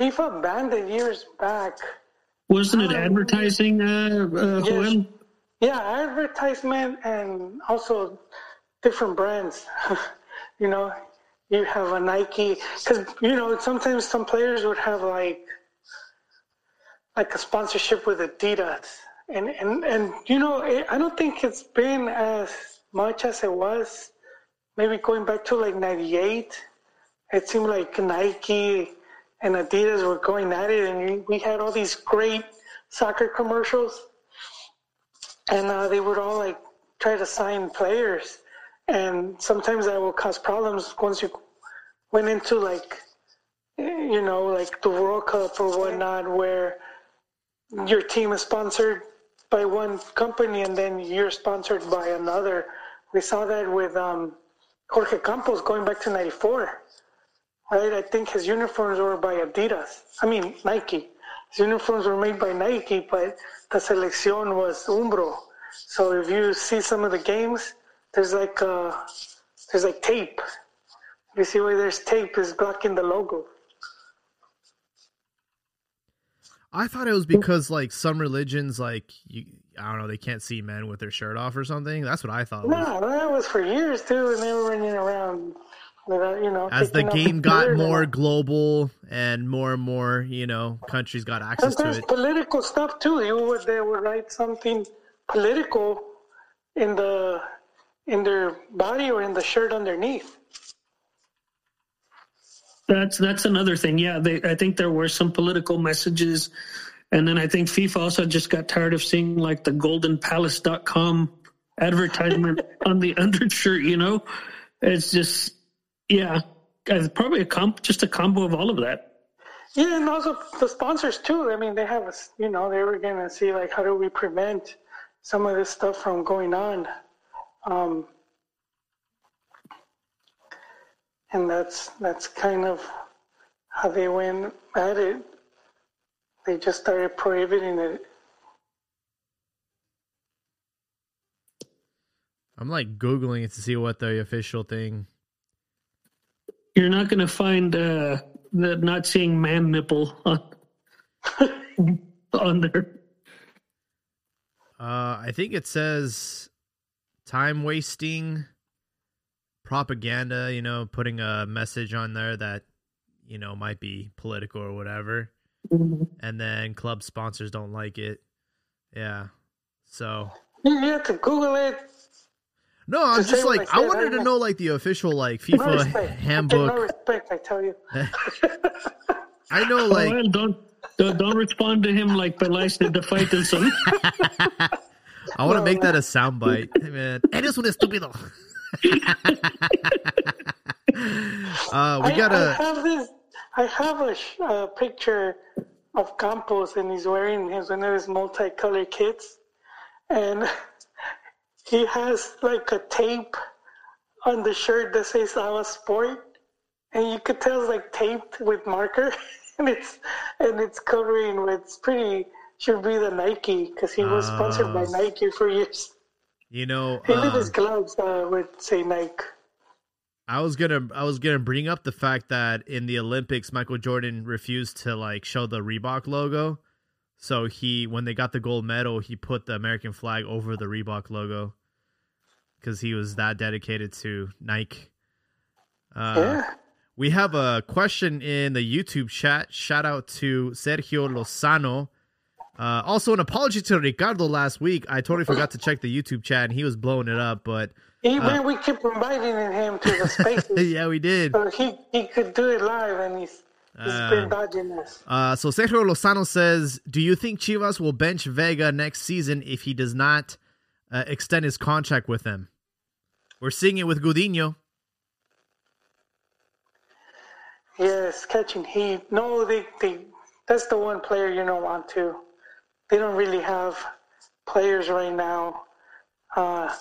Speaker 1: FIFA banned it years back.
Speaker 3: Wasn't it advertising, uh, uh,
Speaker 1: yes. Yeah, advertisement and also different brands. you know, you have a Nike because you know sometimes some players would have like like a sponsorship with Adidas, and and and you know I don't think it's been as much as it was maybe going back to like '98. It seemed like Nike and Adidas were going at it, and we had all these great soccer commercials, and uh, they would all like try to sign players, and sometimes that will cause problems once you went into like you know like the World Cup or whatnot, where your team is sponsored by one company and then you're sponsored by another. We saw that with um, Jorge Campos going back to '94 right? I think his uniforms were by Adidas. I mean Nike. His uniforms were made by Nike, but the selección was Umbro. So if you see some of the games, there's like uh, there's like tape. You see where there's tape is blocking the logo.
Speaker 2: I thought it was because like some religions, like you, I don't know, they can't see men with their shirt off or something. That's what I thought.
Speaker 1: No, that was for years too, and they were running around you know,
Speaker 2: as the game got more global and more and more, you know, countries got access
Speaker 1: to
Speaker 2: it.
Speaker 1: Political stuff too. You would they would write something political in the in their body or in the shirt underneath.
Speaker 3: That's that's another thing. Yeah, they, I think there were some political messages, and then I think FIFA also just got tired of seeing like the GoldenPalace.com advertisement on the undershirt. You know, it's just yeah, it's probably a comp, just a combo of all of that.
Speaker 1: Yeah, and also the sponsors too. I mean, they have, a, you know, they were gonna see like how do we prevent some of this stuff from going on, um, and that's that's kind of how they went at it. They just started prohibiting it.
Speaker 2: I'm like googling it to see what the official thing
Speaker 3: you're not going to find uh, the not seeing man nipple on, on there.
Speaker 2: Uh, I think it says time wasting propaganda, you know, putting a message on there that, you know, might be political or whatever. Mm-hmm. And then club sponsors don't like it. Yeah. So.
Speaker 1: You have to Google it,
Speaker 2: no, I'm just like I, I wanted to know like the official like FIFA no handbook.
Speaker 1: No respect, I tell you.
Speaker 2: I know, like
Speaker 3: oh, don't, don't don't respond to him like Peláez did to fight this one.
Speaker 2: I want to no, make that a soundbite, hey, man. Eres un estúpido. uh, we gotta.
Speaker 1: I, I have this. I have a uh, picture of Campos, and he's wearing his one of his multicolored kits, and he has like a tape on the shirt that says "I'm a sport," and you could tell it's like taped with marker, and it's and it's covering with it's pretty should be the Nike because he was sponsored by
Speaker 2: Oh.
Speaker 1: Nike for years.
Speaker 2: You know,
Speaker 1: Even
Speaker 2: uh,
Speaker 1: his gloves uh, would say Nike.
Speaker 2: I was gonna I was gonna bring up the fact that in the Olympics, Michael Jordan refused to like show the Reebok logo. So he, when they got the gold medal, he put the American flag over the Reebok logo because he was that dedicated to Nike. Uh,
Speaker 1: yeah.
Speaker 2: We have a question in the YouTube chat. Shout out to Sergio Lozano. Uh, also, an apology to Ricardo last week. I totally forgot to check the YouTube chat, and he was blowing it up. But
Speaker 1: Even we keep inviting him to the spaces.
Speaker 2: yeah, we did.
Speaker 1: so he, he could do it live, and he's, he's
Speaker 2: Uh,
Speaker 1: been dodging us.
Speaker 2: Uh, so Sergio Lozano says, "Do you think Chivas will bench Vega next season if he does not uh, extend his contract with them?" We're seeing it with Gudiño.
Speaker 1: Yes, catching heat. No, they, they that's the one player you don't want to. They don't really have players right now. Uh,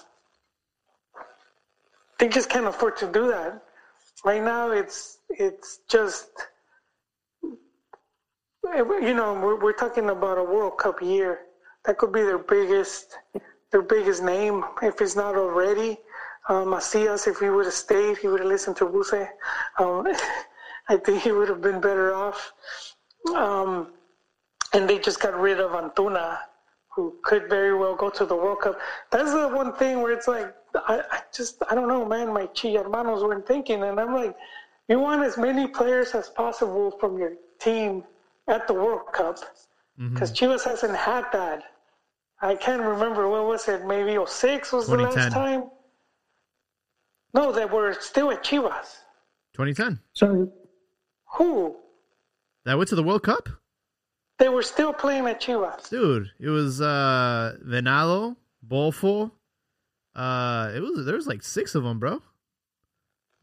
Speaker 1: they just can't afford to do that. Right now, it's it's just you know we're, we're talking about a World Cup year. That could be their biggest their biggest name if it's not already. Um, Macias, if he would have stayed, he would have listened to Buse. Um, I think he would have been better off. Um, and they just got rid of Antuna, who could very well go to the World Cup. That's the one thing where it's like, I, I just, I don't know, man. My chi hermanos weren't thinking, and I'm like, you want as many players as possible from your team at the World Cup, because Chivas hasn't had that. I can't remember what was it. Maybe 06 was the last time. No, they were still at Chivas.
Speaker 2: 2010.
Speaker 3: So
Speaker 1: Who?
Speaker 2: That went to the World Cup,
Speaker 1: They were still playing at Chivas.
Speaker 2: dude. It was uh, Venado, Bofo. Uh, it was there was like six of them, bro.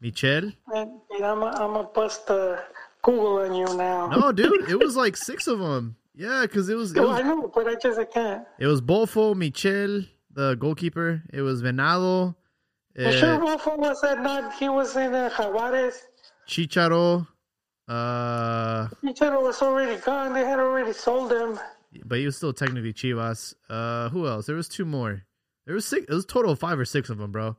Speaker 2: Michel.
Speaker 1: Man, dude, I'm a, I'm a bust uh, Google on you now.
Speaker 2: No, dude, it was like six of them. Yeah, because it was it
Speaker 1: Oh, I
Speaker 2: was
Speaker 1: know, but I just I can't.
Speaker 2: it was Bofo, Michel, the goalkeeper. It was Venado,
Speaker 1: You
Speaker 2: uh,
Speaker 1: sure Bofo was that not? He was in uh, Jaguares.
Speaker 2: Chicharo. Uh,
Speaker 1: Pichero was already gone. They had already sold him.
Speaker 2: but he was still technically Chivas. Uh, who else? There was two more. There was six. It was a total of five or six of them, bro.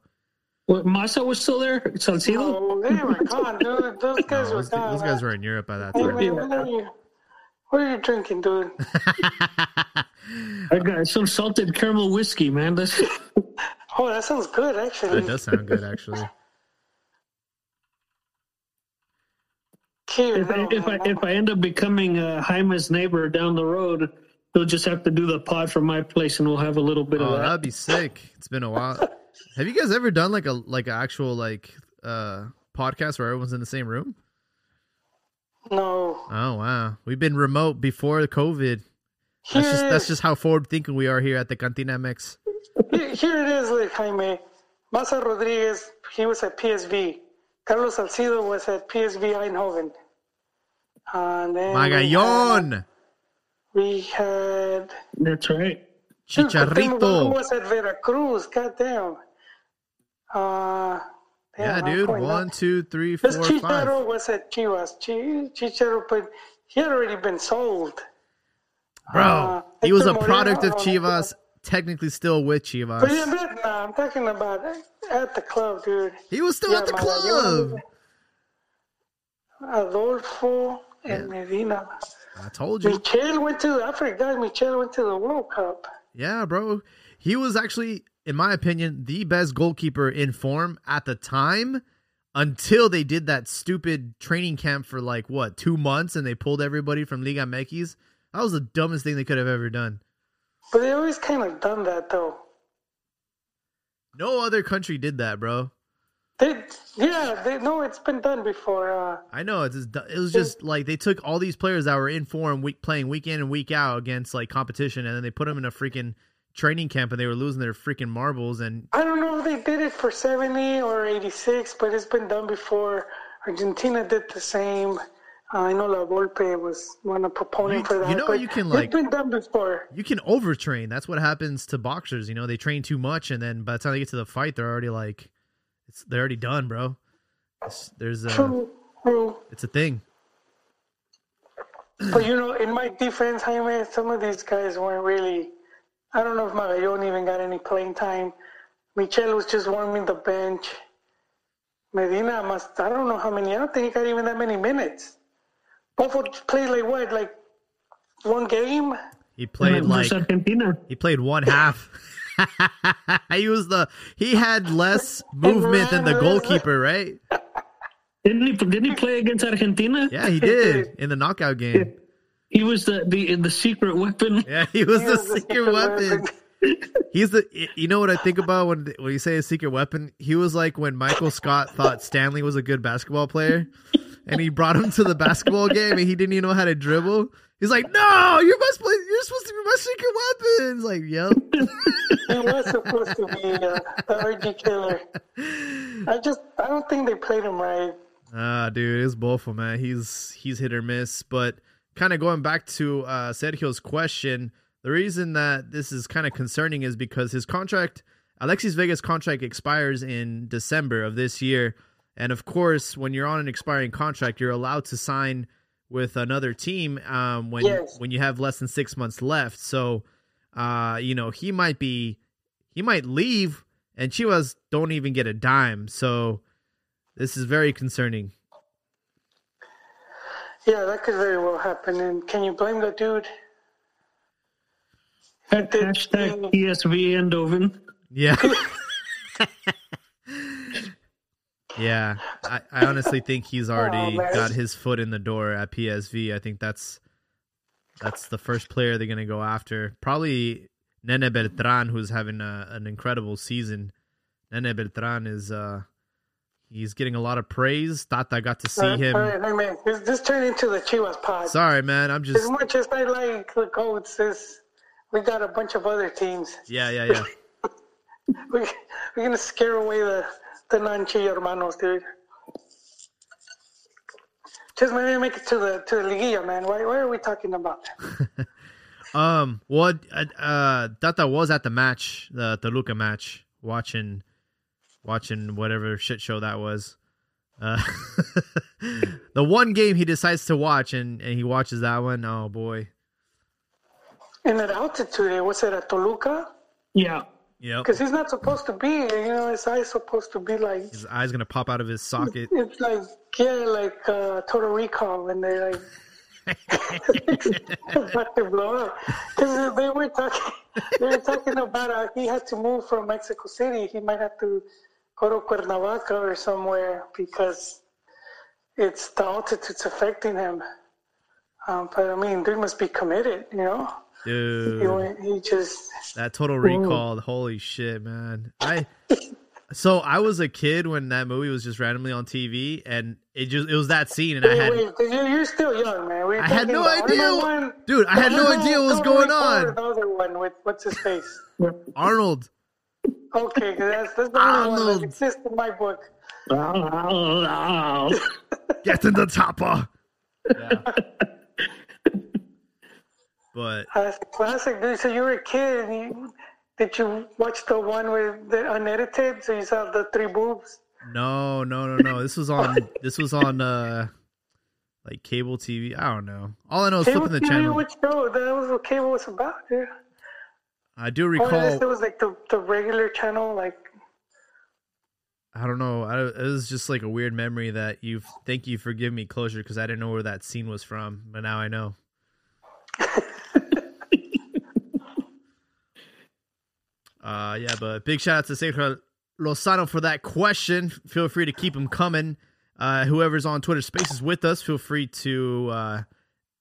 Speaker 3: what, Maza was still there. Salcido.
Speaker 1: Oh, they were gone, dude. Those guys
Speaker 2: No,
Speaker 1: were
Speaker 2: those,
Speaker 1: gone.
Speaker 2: those guys were in Europe by that
Speaker 1: Hey,
Speaker 2: time.
Speaker 1: man, what are you? What are you drinking, dude?
Speaker 3: I got some salted caramel whiskey, man. That's
Speaker 1: Oh, that sounds good, actually.
Speaker 2: That does sound good, actually.
Speaker 1: Keep
Speaker 3: if, I, if I if I end up becoming uh, Jaime's neighbor down the road, he'll just have to do the pod from my place, and we'll have a little bit
Speaker 2: Oh,
Speaker 3: of that.
Speaker 2: that'd be sick. It's been a while. Have you guys ever done like a like an actual like uh podcast where everyone's in the same room?
Speaker 1: No.
Speaker 2: Oh wow, we've been remote before COVID. That's just that's just how forward thinking we are here at the Cantina MX.
Speaker 1: Here here it is, like Jaime. Maza Rodriguez, he was at PSV. Carlos Salcido was at PSV Eindhoven. And then
Speaker 2: Magallón,
Speaker 1: We had
Speaker 3: That's right.
Speaker 1: Dude, Cuauhtemoc was at Veracruz. Goddamn. Uh,
Speaker 2: Yeah, dude. One, two, three,
Speaker 1: This
Speaker 2: four,
Speaker 1: Chicharo
Speaker 2: five.
Speaker 1: was at Chivas. Chi- Chicharo, but he had already been sold.
Speaker 2: Bro,
Speaker 1: Uh,
Speaker 2: he was a product of Chivas. Technically, still with Chivas.
Speaker 1: But yeah, but, nah, I'm talking about at the club, dude.
Speaker 2: He was still
Speaker 1: Yeah,
Speaker 2: at the club.
Speaker 1: Adolfo and Medina.
Speaker 2: I told you.
Speaker 1: Michel went to, I forgot, Michel went to the World Cup.
Speaker 2: Yeah, bro. He was actually, in my opinion, the best goalkeeper in form at the time until they did that stupid training camp for like what, two months and they pulled everybody from Liga MX. That was the dumbest thing they could have ever done.
Speaker 1: But they always kind of done that, though.
Speaker 2: No other country did that, bro.
Speaker 1: They, yeah, they know it's been done before. Uh,
Speaker 2: I know it's just, it was just like they took all these players that were in form, week playing week in and week out against like competition, and then they put them in a freaking training camp, and they were losing their freaking marbles. And
Speaker 1: I don't know if they did it for 70 or 86, but it's been done before. Argentina did the same. Uh, I know La Volpe was one a proponent
Speaker 2: You-
Speaker 1: for that.
Speaker 2: you know
Speaker 1: but
Speaker 2: you can, like-
Speaker 1: It's been done before.
Speaker 2: you can overtrain. That's what happens to boxers. You know, they train too much, and then by the time they get to the fight, they're already like, it's they're already done, bro. It's, there's a,
Speaker 1: True, true.
Speaker 2: it's a thing.
Speaker 1: But you know, in my defense, Jaime, some of these guys weren't really. I don't know if Magallon even got any playing time. Michel was just warming the bench. Medina must. I don't know how many. I don't think he got even that many minutes. Buffalo played like what, like one game.
Speaker 2: He played like
Speaker 3: Argentina.
Speaker 2: he played one half. he was the he had less movement than the goalkeeper, right?
Speaker 3: Didn't he? Didn't he play against Argentina?
Speaker 2: Yeah, he did in the knockout game.
Speaker 3: He was the the the secret weapon.
Speaker 2: Yeah, he was
Speaker 1: He
Speaker 2: the
Speaker 1: was the
Speaker 2: secret
Speaker 1: secret
Speaker 2: weapon. He's the you know what I think about when when you say a secret weapon? He was like when Michael Scott thought Stanley was a good basketball player and he brought him to the basketball game and he didn't even know how to dribble. He's like, "No, you're supposed to play, you're supposed to be my secret weapon." It's like, "Yep."
Speaker 1: He was supposed to be uh, the RG killer. I just, I don't think they played him right.
Speaker 2: Ah, dude, it's Bofo, man. He's he's hit or miss. But kind of going back to uh, Sergio's question, the reason that this is kind of concerning is because his contract, Alexis Vega's contract, expires in December of this year, and of course, when you're on an expiring contract, you're allowed to sign with another team um, when
Speaker 1: Yes.
Speaker 2: when you have less than six months left. So, uh, you know, he might be he might leave, and Chivas don't even get a dime. So. This is very concerning.
Speaker 1: Yeah, that could very well happen. And can you blame the dude? did-
Speaker 3: Hashtag PSV Eindhoven.
Speaker 2: Yeah. yeah. I, I honestly think he's already
Speaker 1: man.
Speaker 2: got his foot in the door at PSV. I think that's that's the first player they're gonna go after. Probably Nene Beltran, who's having a, an incredible season. Nene Beltran is uh he's getting a lot of praise. Tata got to see
Speaker 1: Uh,
Speaker 2: him.
Speaker 1: Right, hey, man, this, this turned into the Chivas pod.
Speaker 2: Sorry, man. I'm just.
Speaker 1: As much as I like the goats, this, we got a bunch of other teams.
Speaker 2: yeah, yeah, yeah.
Speaker 1: We, we're gonna scare away the the non-chi hermanos, dude. Just maybe make it to the to the liguilla, man. Why why are we talking about that?
Speaker 2: Um, what uh, uh Tata was at the match, the Toluca match, watching watching whatever shit show that was. Uh, the one game he decides to watch and, and he watches that one. Oh boy.
Speaker 1: In that altitude, eh, was it at Toluca?
Speaker 3: Yeah.
Speaker 2: Yep.
Speaker 1: Because he's not supposed to be. You know, his eyes supposed to be like
Speaker 2: His eyes gonna pop out of his socket.
Speaker 1: it's like yeah, like uh, Total Recall when they like about to blow up. Because they were talking, they were talking about uh, he had to move from Mexico City. He might have to go to Cuernavaca or somewhere because it's the altitude's affecting him. Um, but I mean, dude must be committed, you know. He,
Speaker 2: Dude,
Speaker 1: went, he just
Speaker 2: that total recall. Holy shit, man. I so I was a kid when that movie was just randomly on TV and it just it was that scene and I had
Speaker 1: wait, you're, you're still young, man. We're
Speaker 2: I had no idea
Speaker 1: one?
Speaker 2: dude, I had no idea what was going on.
Speaker 1: or The other one with what's his face?
Speaker 2: Arnold.
Speaker 1: Okay, that's, that's the only ah, one
Speaker 2: Arnold.
Speaker 1: that exists in my book.
Speaker 2: Ah, ah, Get in the topper. Yeah. but
Speaker 1: That's classic, dude. So you were a kid. And you, did you watch the one with the unedited? So you saw the three boobs.
Speaker 2: no, no, no, no. This was on this was on uh like cable TV. I don't know. All I know is
Speaker 1: Cable
Speaker 2: flipping the
Speaker 1: TV,
Speaker 2: channel.
Speaker 1: Which show? That was what cable was about, dude.
Speaker 2: I do
Speaker 1: Oh,
Speaker 2: recall.
Speaker 1: it was like the, the regular channel, like
Speaker 2: I don't know. I, it was just like a weird memory that you thank you for giving me closure because I didn't know where that scene was from, but now I know. uh, yeah, but big shout out to Sergio Lozano for that question. Feel free to keep them coming. Uh, whoever's on Twitter Spaces with us, feel free to uh,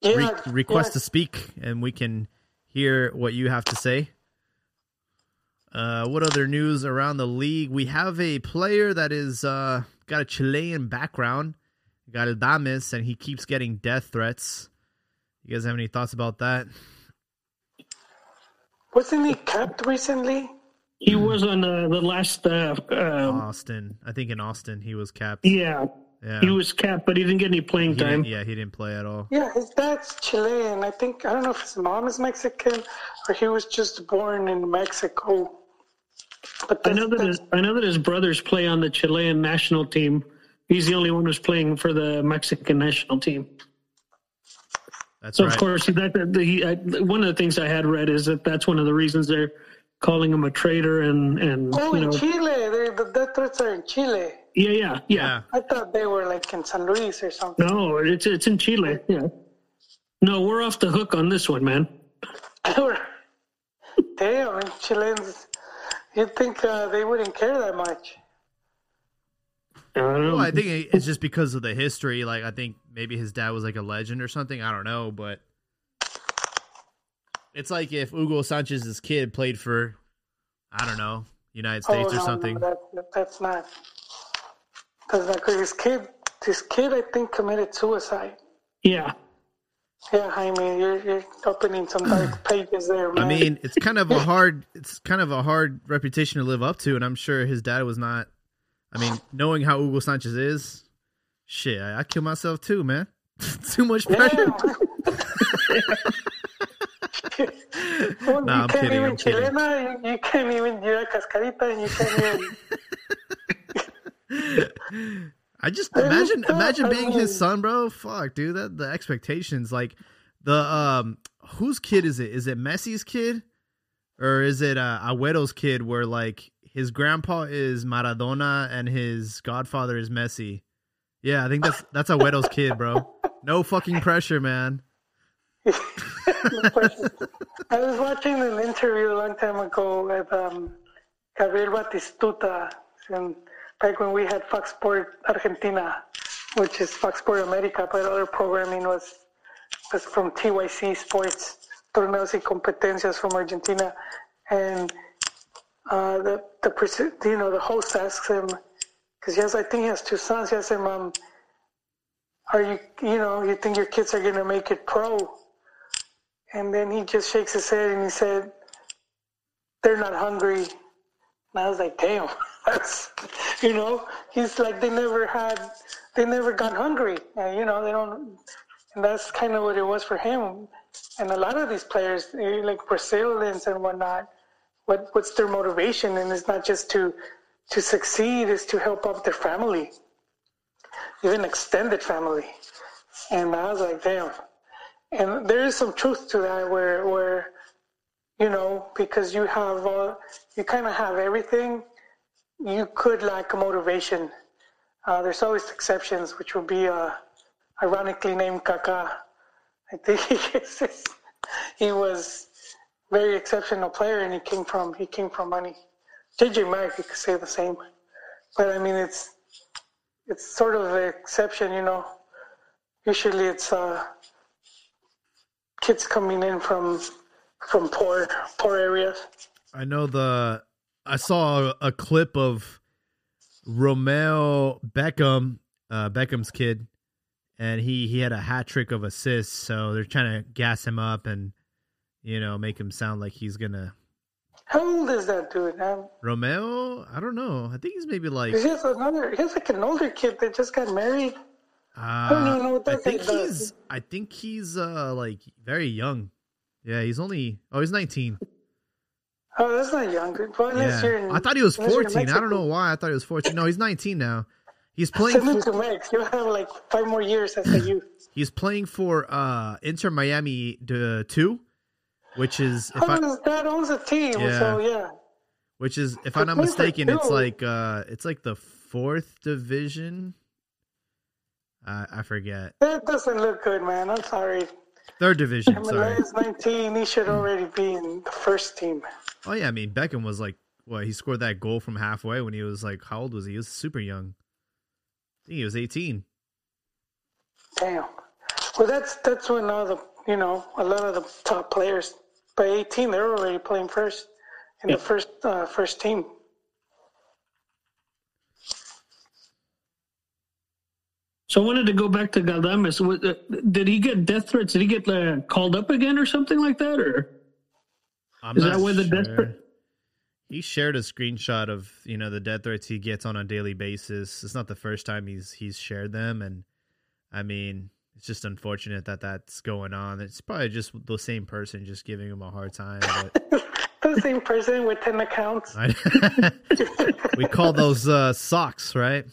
Speaker 1: yeah,
Speaker 2: re- request
Speaker 1: yeah.
Speaker 2: to speak, and we can hear what you have to say. Uh, what other news around the league? We have a player that is uh, got a Chilean background, Galdames, and he keeps getting death threats. You guys have any thoughts about that?
Speaker 1: Wasn't he capped recently?
Speaker 3: He was on uh, the last. Uh, um,
Speaker 2: Austin, I think in Austin he was capped.
Speaker 3: yeah,
Speaker 2: Yeah,
Speaker 3: he was capped, but he didn't get any playing
Speaker 2: He
Speaker 3: time.
Speaker 2: yeah, he didn't play at all.
Speaker 1: Yeah, his dad's Chilean. I think I don't know if his mom is Mexican or he was just born in Mexico. But
Speaker 3: I know that his, I know that his brothers play on the Chilean national team. He's the only one who's playing for the Mexican national team.
Speaker 2: That's
Speaker 3: So
Speaker 2: right.
Speaker 3: of course, that, that the, I, one of the things I had read is that that's one of the reasons they're calling him a traitor and and
Speaker 1: Oh,
Speaker 3: you
Speaker 1: in Chile. They, the death threats are in Chile.
Speaker 3: Yeah yeah yeah.
Speaker 2: yeah.
Speaker 1: I thought they were like in San Luis or something.
Speaker 3: No, it's it's in Chile. Yeah. No, we're off the hook on this one, man.
Speaker 1: They were, damn, Chileans. You'd think uh, they wouldn't care that much.
Speaker 3: I don't know.
Speaker 2: Well, I think it's just because of the history. Like, I think maybe his dad was like a legend or something. I don't know, but it's like if Hugo Sanchez's kid played for, I don't know, United States
Speaker 1: oh,
Speaker 2: or
Speaker 1: no,
Speaker 2: something.
Speaker 1: No, that, that's not. That's not good. His kid, this kid, I think, committed suicide.
Speaker 3: yeah.
Speaker 1: Yeah, Jaime, you're you're opening some dark pages there, man.
Speaker 2: I mean, it's kind of a hard, it's kind of a hard reputation to live up to, and I'm sure his dad was not. I mean, knowing how Hugo Sanchez is, shit, I, I kill myself too, man. Too much pressure.
Speaker 1: Well,
Speaker 2: Nah,
Speaker 1: you
Speaker 2: I'm
Speaker 1: can't
Speaker 2: kidding,
Speaker 1: even
Speaker 2: I'm kidding.
Speaker 1: chilena, you, you can't even do a cascarita, and you can't even.
Speaker 2: I just imagine imagine being his son, bro. Fuck, dude. That the expectations, like the um, whose kid is it? Is it Messi's kid, or is it uh, Agüero's kid? Where like his grandpa is Maradona and his godfather is Messi. Yeah, I think that's that's Agüero's kid, bro. No fucking pressure, man.
Speaker 1: I was watching an interview a long time ago with um, Gabriel Batistuta, and back when we had Fox Sport Argentina, which is Fox Sport America, but other programming was was from TYC Sports, Torneos y Competencias from Argentina, and uh, the the you know the host asks him because he has I think he has two sons. He asks him, um, "Are you you know you think your kids are gonna make it pro?" And then he just shakes his head and he said, "They're not hungry." And I was like, "Damn, that's you know." He's like, "They never had, they never got hungry, and you know they don't." And that's kind of what it was for him. And a lot of these players, eh, like Brazilians and whatnot, what what's their motivation? And it's not just to to succeed; is to help out their family, even extended family. And I was like, "Damn." and there is some truth to that where where you know because you have uh, you kind of have everything you could lack motivation. Uh, there's always exceptions which would be uh, ironically named Kaká I think he, he was very exceptional player and he came from he came from money. JJ Mack you could say the same. But I mean it's it's sort of an exception you know. Usually it's uh kids coming in from from poor poor areas.
Speaker 2: I know the. I saw a, clip of Romeo Beckham, uh, Beckham's kid, and he he had a hat trick of assists. So they're trying to gas him up and you know make him sound like he's gonna.
Speaker 1: How old is that dude? Um,
Speaker 2: Romeo, I don't know. I think he's maybe like.
Speaker 1: he has another. He has like an older kid that just got married.
Speaker 2: Uh, I
Speaker 1: don't even know what
Speaker 2: I think
Speaker 1: guy does.
Speaker 2: he's. I think he's uh like very young. Yeah, he's only. Oh, he's nineteen.
Speaker 1: Oh, that's not young. Well,
Speaker 2: Yeah.
Speaker 1: in,
Speaker 2: I thought he was
Speaker 1: unless you're in
Speaker 2: fourteen. I don't know why. I thought he was fourteen. No, he's nineteen now. He's playing. For,
Speaker 1: to Mex. You'll have like five more years as a youth.
Speaker 2: he's playing for uh Inter Miami uh, two, which is if
Speaker 1: Oh,
Speaker 2: I
Speaker 1: his dad owns a team,
Speaker 2: Yeah.
Speaker 1: so yeah.
Speaker 2: which is if I'm not mistaken, it's like uh it's like the fourth division. I forget
Speaker 1: That doesn't look good, man. I'm sorry.
Speaker 2: Third division. Sorry.
Speaker 1: Himalayas 19. He should already be in the first team.
Speaker 2: Oh yeah, I mean Beckham was like what he scored that goal from halfway when he was like how old was he? He was super young. I think he was eighteen.
Speaker 1: Damn. Well, that's that's when all the you know a lot of the top players by 18 they're already playing first in the first uh, first team.
Speaker 3: So I wanted to go back to Galdames. Uh, Did he get death threats? Did he get uh, called up again or something like that? Or
Speaker 2: I'm
Speaker 3: Is that where the
Speaker 2: sure.
Speaker 3: death threat-
Speaker 2: He shared a screenshot of you know the death threats he gets on a daily basis. It's not the first time he's he's shared them, and I mean it's just unfortunate that that's going on. It's probably just the same person just giving him a hard time. But
Speaker 1: The same person with 10 accounts.
Speaker 2: We call those uh, socks, right?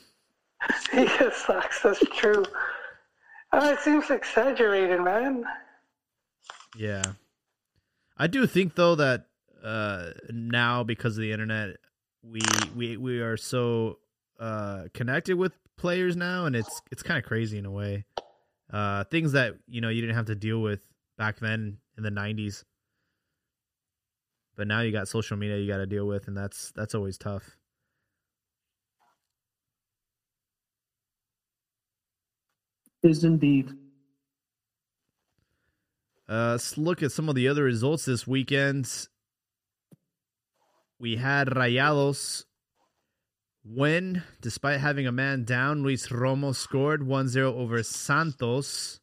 Speaker 1: He sucks. That's true. Uh, it seems exaggerated, man.
Speaker 2: Yeah. I do think though that uh now because of the internet we we we are so uh connected with players now and it's it's kind of crazy in a way. Uh things that, you know, you didn't have to deal with back then in the 90s. But now you got social media you got to deal with and that's that's always tough.
Speaker 3: Is indeed.
Speaker 2: Uh, let's look at some of the other results this weekend. We had Rayados win despite having a man down. Luis Romo scored 1 0 over Santos.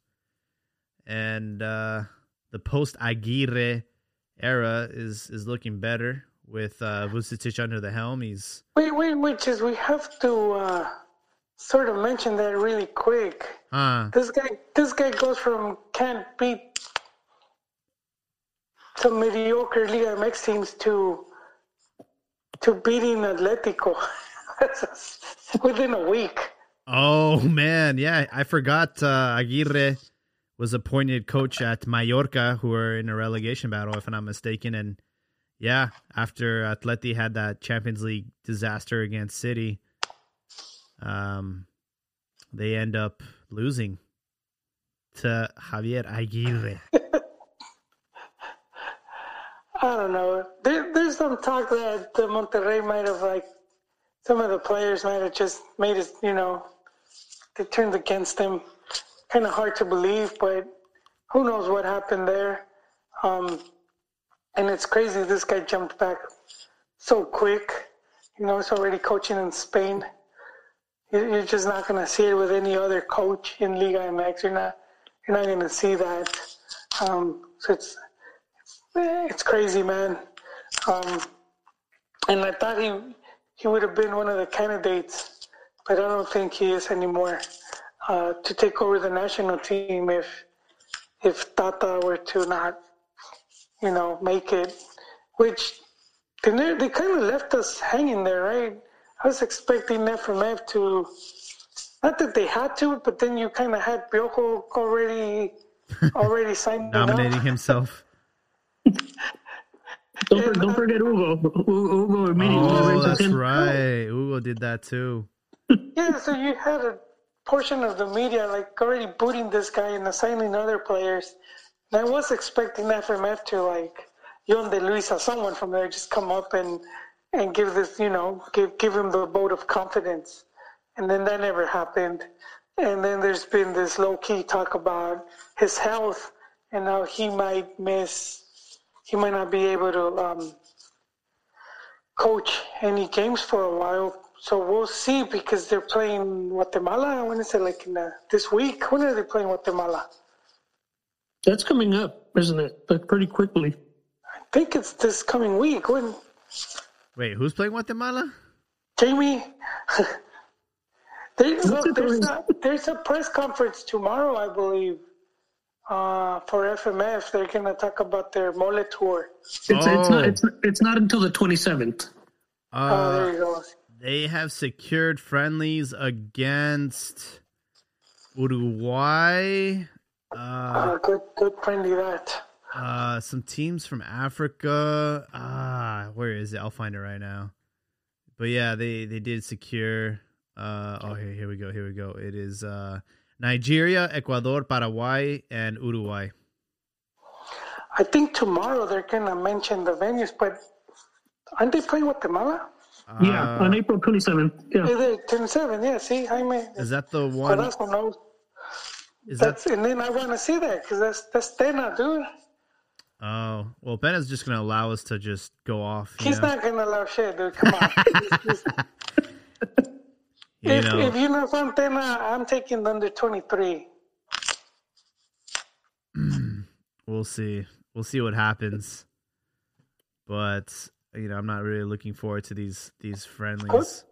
Speaker 2: And uh, the post Aguirre era is, is looking better with uh, Vucetich under the helm. He's
Speaker 1: Wait, wait, which is we have to uh, sort of mention that really quick.
Speaker 2: uh,
Speaker 1: This guy, this guy goes from can't beat some mediocre Liga MX teams to to beating Atletico within a week.
Speaker 2: Oh man, yeah, I forgot uh, Aguirre was appointed coach at Mallorca, who are in a relegation battle, if I'm not mistaken. And yeah, after Atleti had that Champions League disaster against City, um, they end up losing to Javier Aguirre.
Speaker 1: I don't know. There, there's some talk that the Monterrey might have like some of the players might have just made it. You know, they turned against him. Kind of hard to believe, but who knows what happened there. Um, and it's crazy. This guy jumped back so quick. You know, he's already coaching in Spain. You- You're just not going to see it with any other coach in Liga MX. You're not. You're not going to see that. Um, so it's it's crazy, man. Um, and I thought he he would have been one of the candidates, but I don't think he is anymore uh, to take over the national team if if Tata were to not, you know, make it. Which they they kind of left us hanging there, right? I was expecting FMF to, not that they had to, but then you kind of had Piojo already already signed up.
Speaker 2: Nominating himself.
Speaker 3: Don't, for- don't forget Hugo. Hugo oh, Hugo immediately
Speaker 2: Oh, that's
Speaker 3: him.
Speaker 2: right. Hugo did that too.
Speaker 1: Yeah, so you had a portion of the media like already booting this guy and assigning other players. And I was expecting FMF to like Yon De Luisa, someone from there, just come up and and give this, you know, give give him the vote of confidence. And then that never happened. And then there's been this low key talk about his health and how he might miss, he might not be able to um, coach any games for a while. So we'll see because they're playing Guatemala. When is it? Like in the, this week? When are they playing Guatemala?
Speaker 3: That's coming up, isn't it? Like pretty quickly.
Speaker 1: I think it's this coming week. When
Speaker 2: Wait, who's playing Guatemala?
Speaker 1: Jamie, there's,
Speaker 3: What's
Speaker 1: a, there's, a, there's a press conference tomorrow, I believe, uh, for FMF. They're gonna talk about their mole tour.
Speaker 3: It's, it's not.
Speaker 2: Oh.
Speaker 3: It's, it's not until the twenty seventh.
Speaker 1: Oh,
Speaker 2: Uh,
Speaker 1: there you go.
Speaker 2: They have secured friendlies against Uruguay, uh,
Speaker 1: Uh, good, good friendly that.
Speaker 2: Uh, some teams from Africa. Ah, where is it? I'll find it right now. But yeah, they they did secure. Uh, oh, here here we go. Here we go. It is uh, Nigeria, Ecuador, Paraguay, and Uruguay.
Speaker 1: I think tomorrow they're gonna mention the venues, but aren't they playing Guatemala?
Speaker 3: yeah,
Speaker 2: Uh,
Speaker 3: on April twenty seventh. Yeah.
Speaker 1: Yeah, they're 27, yeah, see, I mean,
Speaker 2: is that the one?
Speaker 1: Corazon knows.
Speaker 2: Is that
Speaker 1: That's, and then I want to see that because that's that's Tena, dude.
Speaker 2: Oh well, Ben is just gonna allow us to just go off. You
Speaker 1: He's
Speaker 2: know,
Speaker 1: not gonna allow shit, dude. Come on. He's-
Speaker 2: you
Speaker 1: if,
Speaker 2: know.
Speaker 1: if you know from Tena, I'm taking the under 23.
Speaker 2: we'll see. We'll see what happens. But you know, I'm not really looking forward to these these friendlies.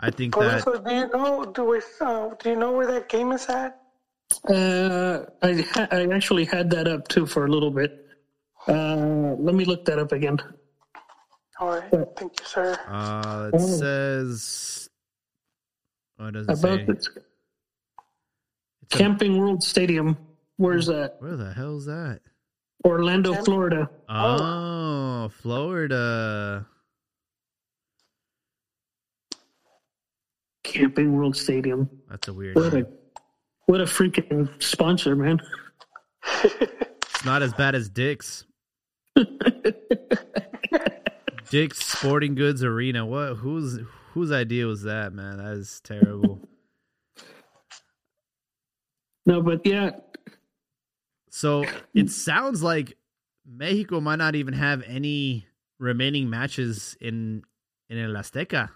Speaker 2: I think that
Speaker 1: Corazon, do you know? Do we? Uh, do you know where that game is at?
Speaker 3: Uh, I ha- I actually had that up too for a little bit. Uh, let me look that up again.
Speaker 1: All right, thank you, sir.
Speaker 2: uh, it
Speaker 3: Oh.
Speaker 2: says. Oh, it doesn't
Speaker 3: About
Speaker 2: say.
Speaker 3: this
Speaker 2: It's a-
Speaker 3: Camping World Stadium. Where's that?
Speaker 2: where the hell's that?
Speaker 3: Orlando, Florida.
Speaker 2: Oh, Florida.
Speaker 3: Camping World Stadium.
Speaker 2: That's a weird.
Speaker 3: What
Speaker 2: name.
Speaker 3: a what a freaking sponsor, man.
Speaker 2: It's not as bad as Dick's. Dick's Sporting Goods Arena. What? Whose whose idea was that, man? That is terrible.
Speaker 3: No, but yeah,
Speaker 2: So it sounds like Mexico might not even have any remaining matches in in El Azteca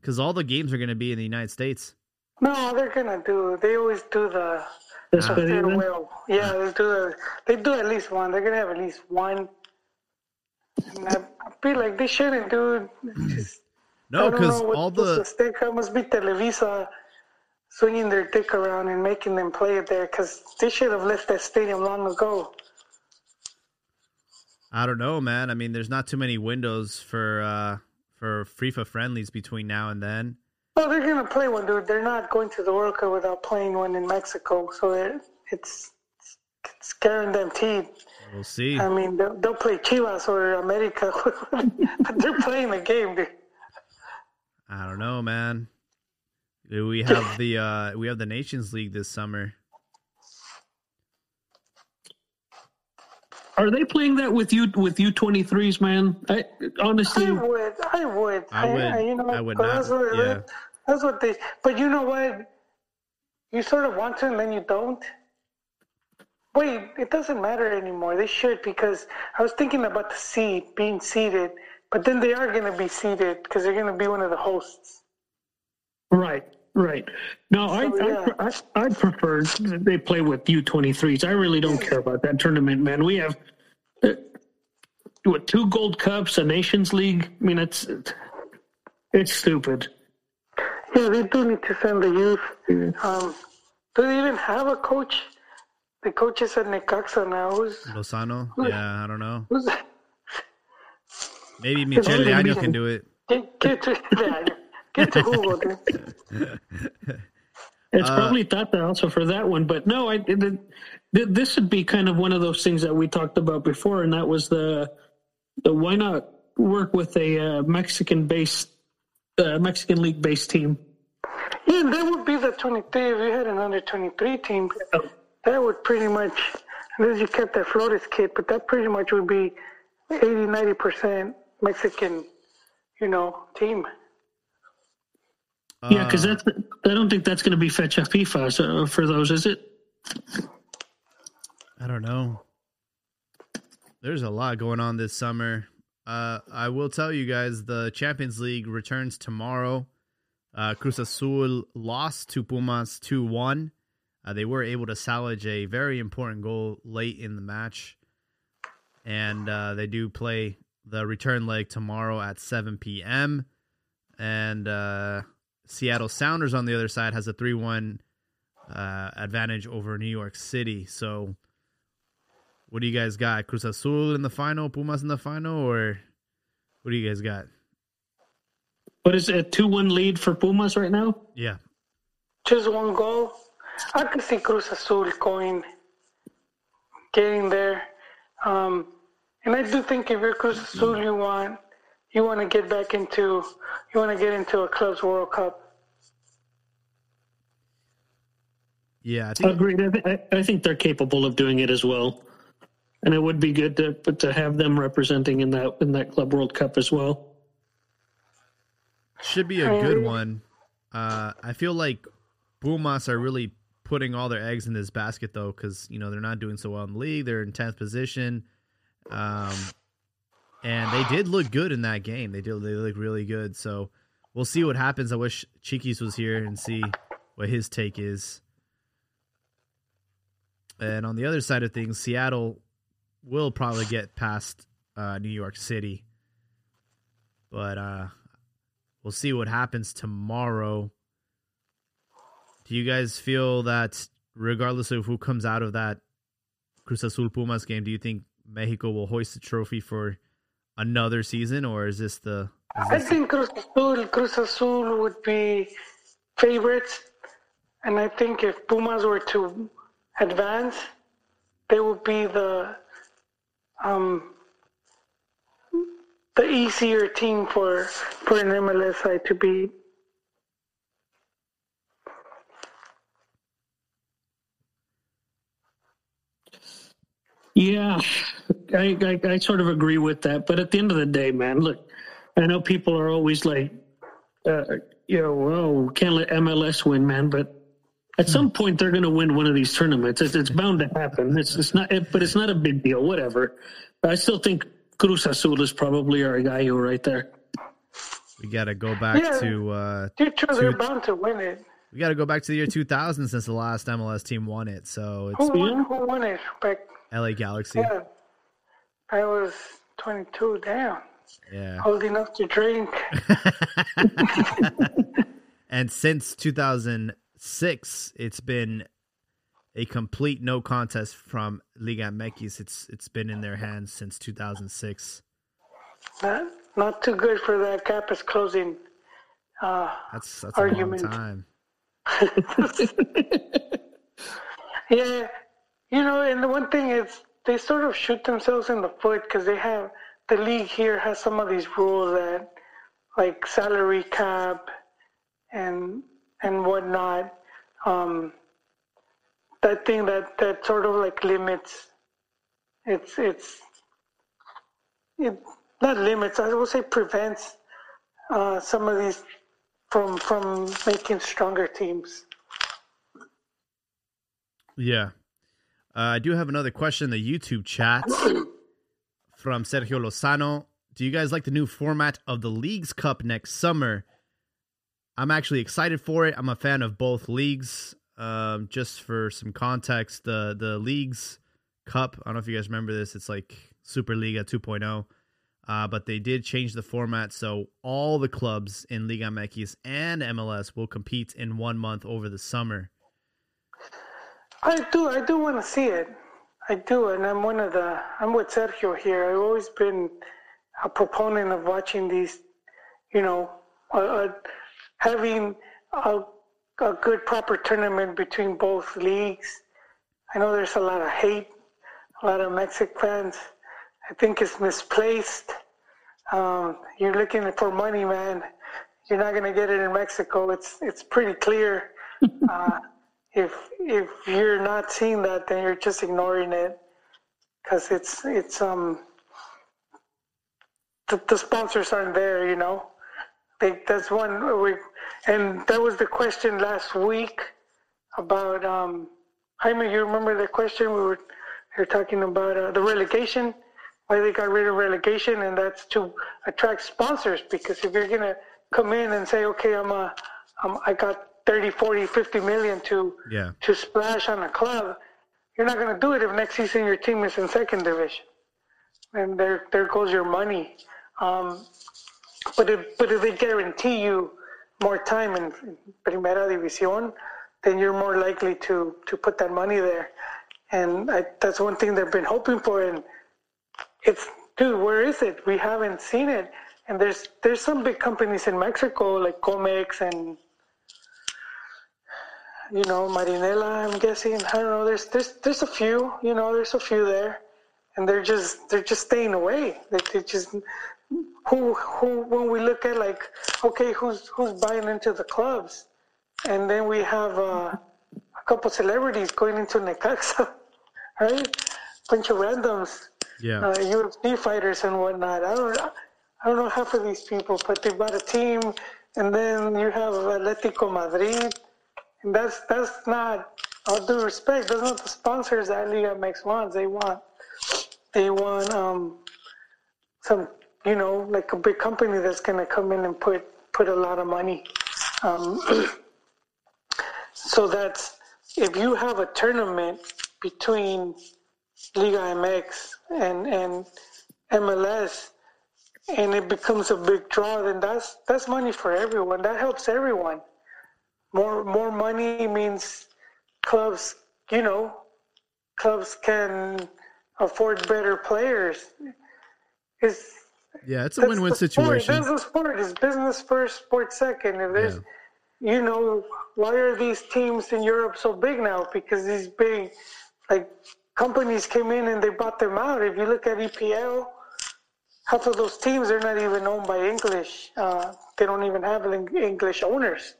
Speaker 2: because all the games are going to be in the United States.
Speaker 1: No, they're gonna do. They always do the
Speaker 3: that's what it is.
Speaker 1: farewell. Yeah, they do. The, they do at least one. They're gonna have at least one. And I, I feel like they shouldn't do. It's just, I
Speaker 2: No, because all the
Speaker 1: Azteca must be Televisa swinging their dick around and making them play it there because they should have left that stadium long ago.
Speaker 2: I don't know, man. I mean, there's not too many windows for uh for FIFA friendlies between now and then.
Speaker 1: Oh, they're gonna play one, dude. They're not going to the World Cup without playing one in Mexico, so it- it's it's guaranteed.
Speaker 2: We'll see.
Speaker 1: I mean, they'll, they'll play Chivas or America, but they're playing the game, dude.
Speaker 2: I don't know, man. We have the uh we have the Nations League this summer.
Speaker 3: Are they playing that with you with U twenty threes, man? I honestly,
Speaker 1: I would, I would,
Speaker 2: I would-
Speaker 1: you know,
Speaker 2: I would not,
Speaker 1: That's what,
Speaker 2: yeah.
Speaker 1: that's what they. But you know what? You sort of want to, and then you don't. Wait, it doesn't matter anymore. They should because I was thinking about the seed being seated, but then they are going to be seated because they're going to be one of the hosts.
Speaker 3: right, right. No, I,
Speaker 1: yeah.
Speaker 3: I, I, I prefer they play with U twenty threes. I really don't care about that tournament, man. We have uh, what two gold cups, a Nations League. I mean, it's it's stupid.
Speaker 1: Yeah, they do need to send the youth. Um, do they even have a coach? The coach is at Necaxa now. Who's
Speaker 2: Lozano? Yeah, I don't know.
Speaker 1: who's?
Speaker 2: Maybe
Speaker 1: It's
Speaker 2: Michel Leaño can do it.
Speaker 1: Get, get to yeah, get to Google, dude.
Speaker 3: It's
Speaker 2: Uh,
Speaker 3: probably Tata also for that one, but no, I it, it, this would be kind of one of those things that we talked about before, and that was the the why not work with a uh, Mexican based uh, Mexican league based team.
Speaker 1: Yeah, that would be the 23. If you had an under 23 team, that would pretty much, unless you kept that Flores kid, but that pretty much would be 80, 90% Mexican, you know, team.
Speaker 3: yeah, because
Speaker 2: Uh,
Speaker 3: that's I don't think that's going to be fecha FIFA so, for those, is it?
Speaker 2: I don't know. There's a lot going on this summer. Uh, I will tell you guys the Champions League returns tomorrow. Uh, Cruz Azul lost to Pumas 2 1. Uh, they were able to salvage a very important goal late in the match. And uh, they do play the return leg tomorrow at 7 p.m. And uh, Seattle Sounders on the other side has a 3 1 uh, advantage over New York City. So, what do you guys got? Cruz Azul in the final, Pumas in the final, or what do you guys got?
Speaker 3: What is it? A two one lead for Pumas right now?
Speaker 2: Yeah,
Speaker 1: Just one goal. I could see Cruz Azul going, getting there. Um, and I do think if you're Cruz Azul, you want you want to get back into you want to get into a clubs World Cup.
Speaker 2: yeah. I think
Speaker 3: Agreed. I, th- I, I think they're capable of doing it as well, and it would be good to but to have them representing in that in that Club World Cup as well.
Speaker 2: should be a good one. Uh, I feel like Pumas are really putting all their eggs in this basket though, because you know they're not doing so well in the league. They're in tenth position, um, and they did look good in that game. They did. They look really good. So we'll see what happens. I wish Chiquis was here and see what his take is. And on the other side of things, Seattle will probably get past uh, New York City, but uh, we'll see what happens tomorrow. Do you guys feel that regardless of who comes out of that Cruz Azul Pumas game, do you think Mexico will hoist the trophy for another season, or is this the? Is
Speaker 1: I think Cruz Azul, Cruz Azul would be favorites, and I think if Pumas were to advance, they would be the um, the easier team for for an MLS side to beat.
Speaker 3: Yeah, I, I, I sort of agree with that. But at the end of the day, man, look, I know people are always like, uh, you know, oh, can't let MLS win, man. But at some point, they're going to win one of these tournaments. It's, it's bound to happen. It's, it's not, but it's not a big deal. Whatever. I still think Cruz Azul is probably our guy right there.
Speaker 2: We got to go back
Speaker 1: Yeah.
Speaker 2: to. Uh,
Speaker 1: Dude, true, they're bound to win it.
Speaker 2: we got to go back to the year 2000 since the last MLS team won it. So it's
Speaker 1: Who won? Who won it? Back,
Speaker 2: LA Galaxy.
Speaker 1: yeah, I was 22. Damn,
Speaker 2: Yeah.
Speaker 1: old enough to drink.
Speaker 2: And since 2006, it's been a complete no contest from Liga MX. It's it's been in their hands since 2006.
Speaker 1: Not, not too good for that gap is closing. Uh,
Speaker 2: That's that's a
Speaker 1: Argument.
Speaker 2: long time.
Speaker 1: Yeah, you know, and the one thing is they sort of shoot themselves in the foot because they have the league here has some of these rules that, like salary cap, and and whatnot. Um, that thing that that sort of like limits. It's it's it not limits. I would say prevents uh, some of these from from making stronger teams.
Speaker 2: Yeah. Uh, I do have another question in the YouTube chat from Sergio Lozano. Do you guys like the new format of the Leagues Cup next summer? I'm actually excited for it. I'm a fan of both leagues. Um, just for some context, the the Leagues Cup, I don't know if you guys remember this, it's like Superliga 2.0. Uh, but they did change the format so all the clubs in Liga MX and MLS will compete in one month over the summer.
Speaker 1: I do. I do want to see it. I do, and I'm one of the. I'm with Sergio here. I've always been a proponent of watching these. You know, uh, uh, having a, a good proper tournament between both leagues. I know there's a lot of hate, a lot of Mexican fans. I think it's misplaced. Um, you're looking for money, man. You're not going to get it in Mexico. It's it's pretty clear. Uh, if if you're not seeing that, then you're just ignoring it because it's it's um the, the sponsors aren't there, you know. They, that's one we, and that was the question last week about um Jaime. You remember the question we were we talking about uh, the relegation, why they got rid of relegation, and that's to attract sponsors because if you're gonna come in and say, okay, I'm a um, I got 30, 40, 50 million to
Speaker 2: Yeah.
Speaker 1: to splash on a club, you're not going to do it if next season your team is in second division. And there there goes your money. Um, but if but if they guarantee you more time in Primera División, then you're more likely to to put that money there. And I, that's one thing they've been hoping for. And it's dude, where is it? We haven't seen it. And there's there's some big companies in Mexico like Comex and you know, Marinela, I'm guessing. I don't know. There's there's there's a few, you know, there's a few there, and they're just they're just staying away. They, they just who who when we look at like okay, who's who's buying into the clubs, and then we have uh, a couple celebrities going into Necaxa, right? Bunch of randoms,
Speaker 2: Yeah.
Speaker 1: uh, UFC fighters and whatnot. I don't I don't know half of these people, but they bought a team, and then you have Atletico Madrid. That's that's not all due respect. That's not the sponsors that Liga MX wants. They want they want um, some you know like a big company that's gonna come in and put put a lot of money. Um, so that's if you have a tournament between Liga MX and and MLS, and it becomes a big draw, then that's that's money for everyone. That helps everyone more more money means clubs you know clubs can afford better players it's
Speaker 2: Yeah, it's a win-win
Speaker 1: sport.
Speaker 2: situation.
Speaker 1: That's sport. It's business first, sport second. If there's, you know, why are these teams in Europe so big now? Because these big, like companies came in and they bought them out. If you look at EPL, half of those teams they're not even owned by English. Uh, they don't even have English owners.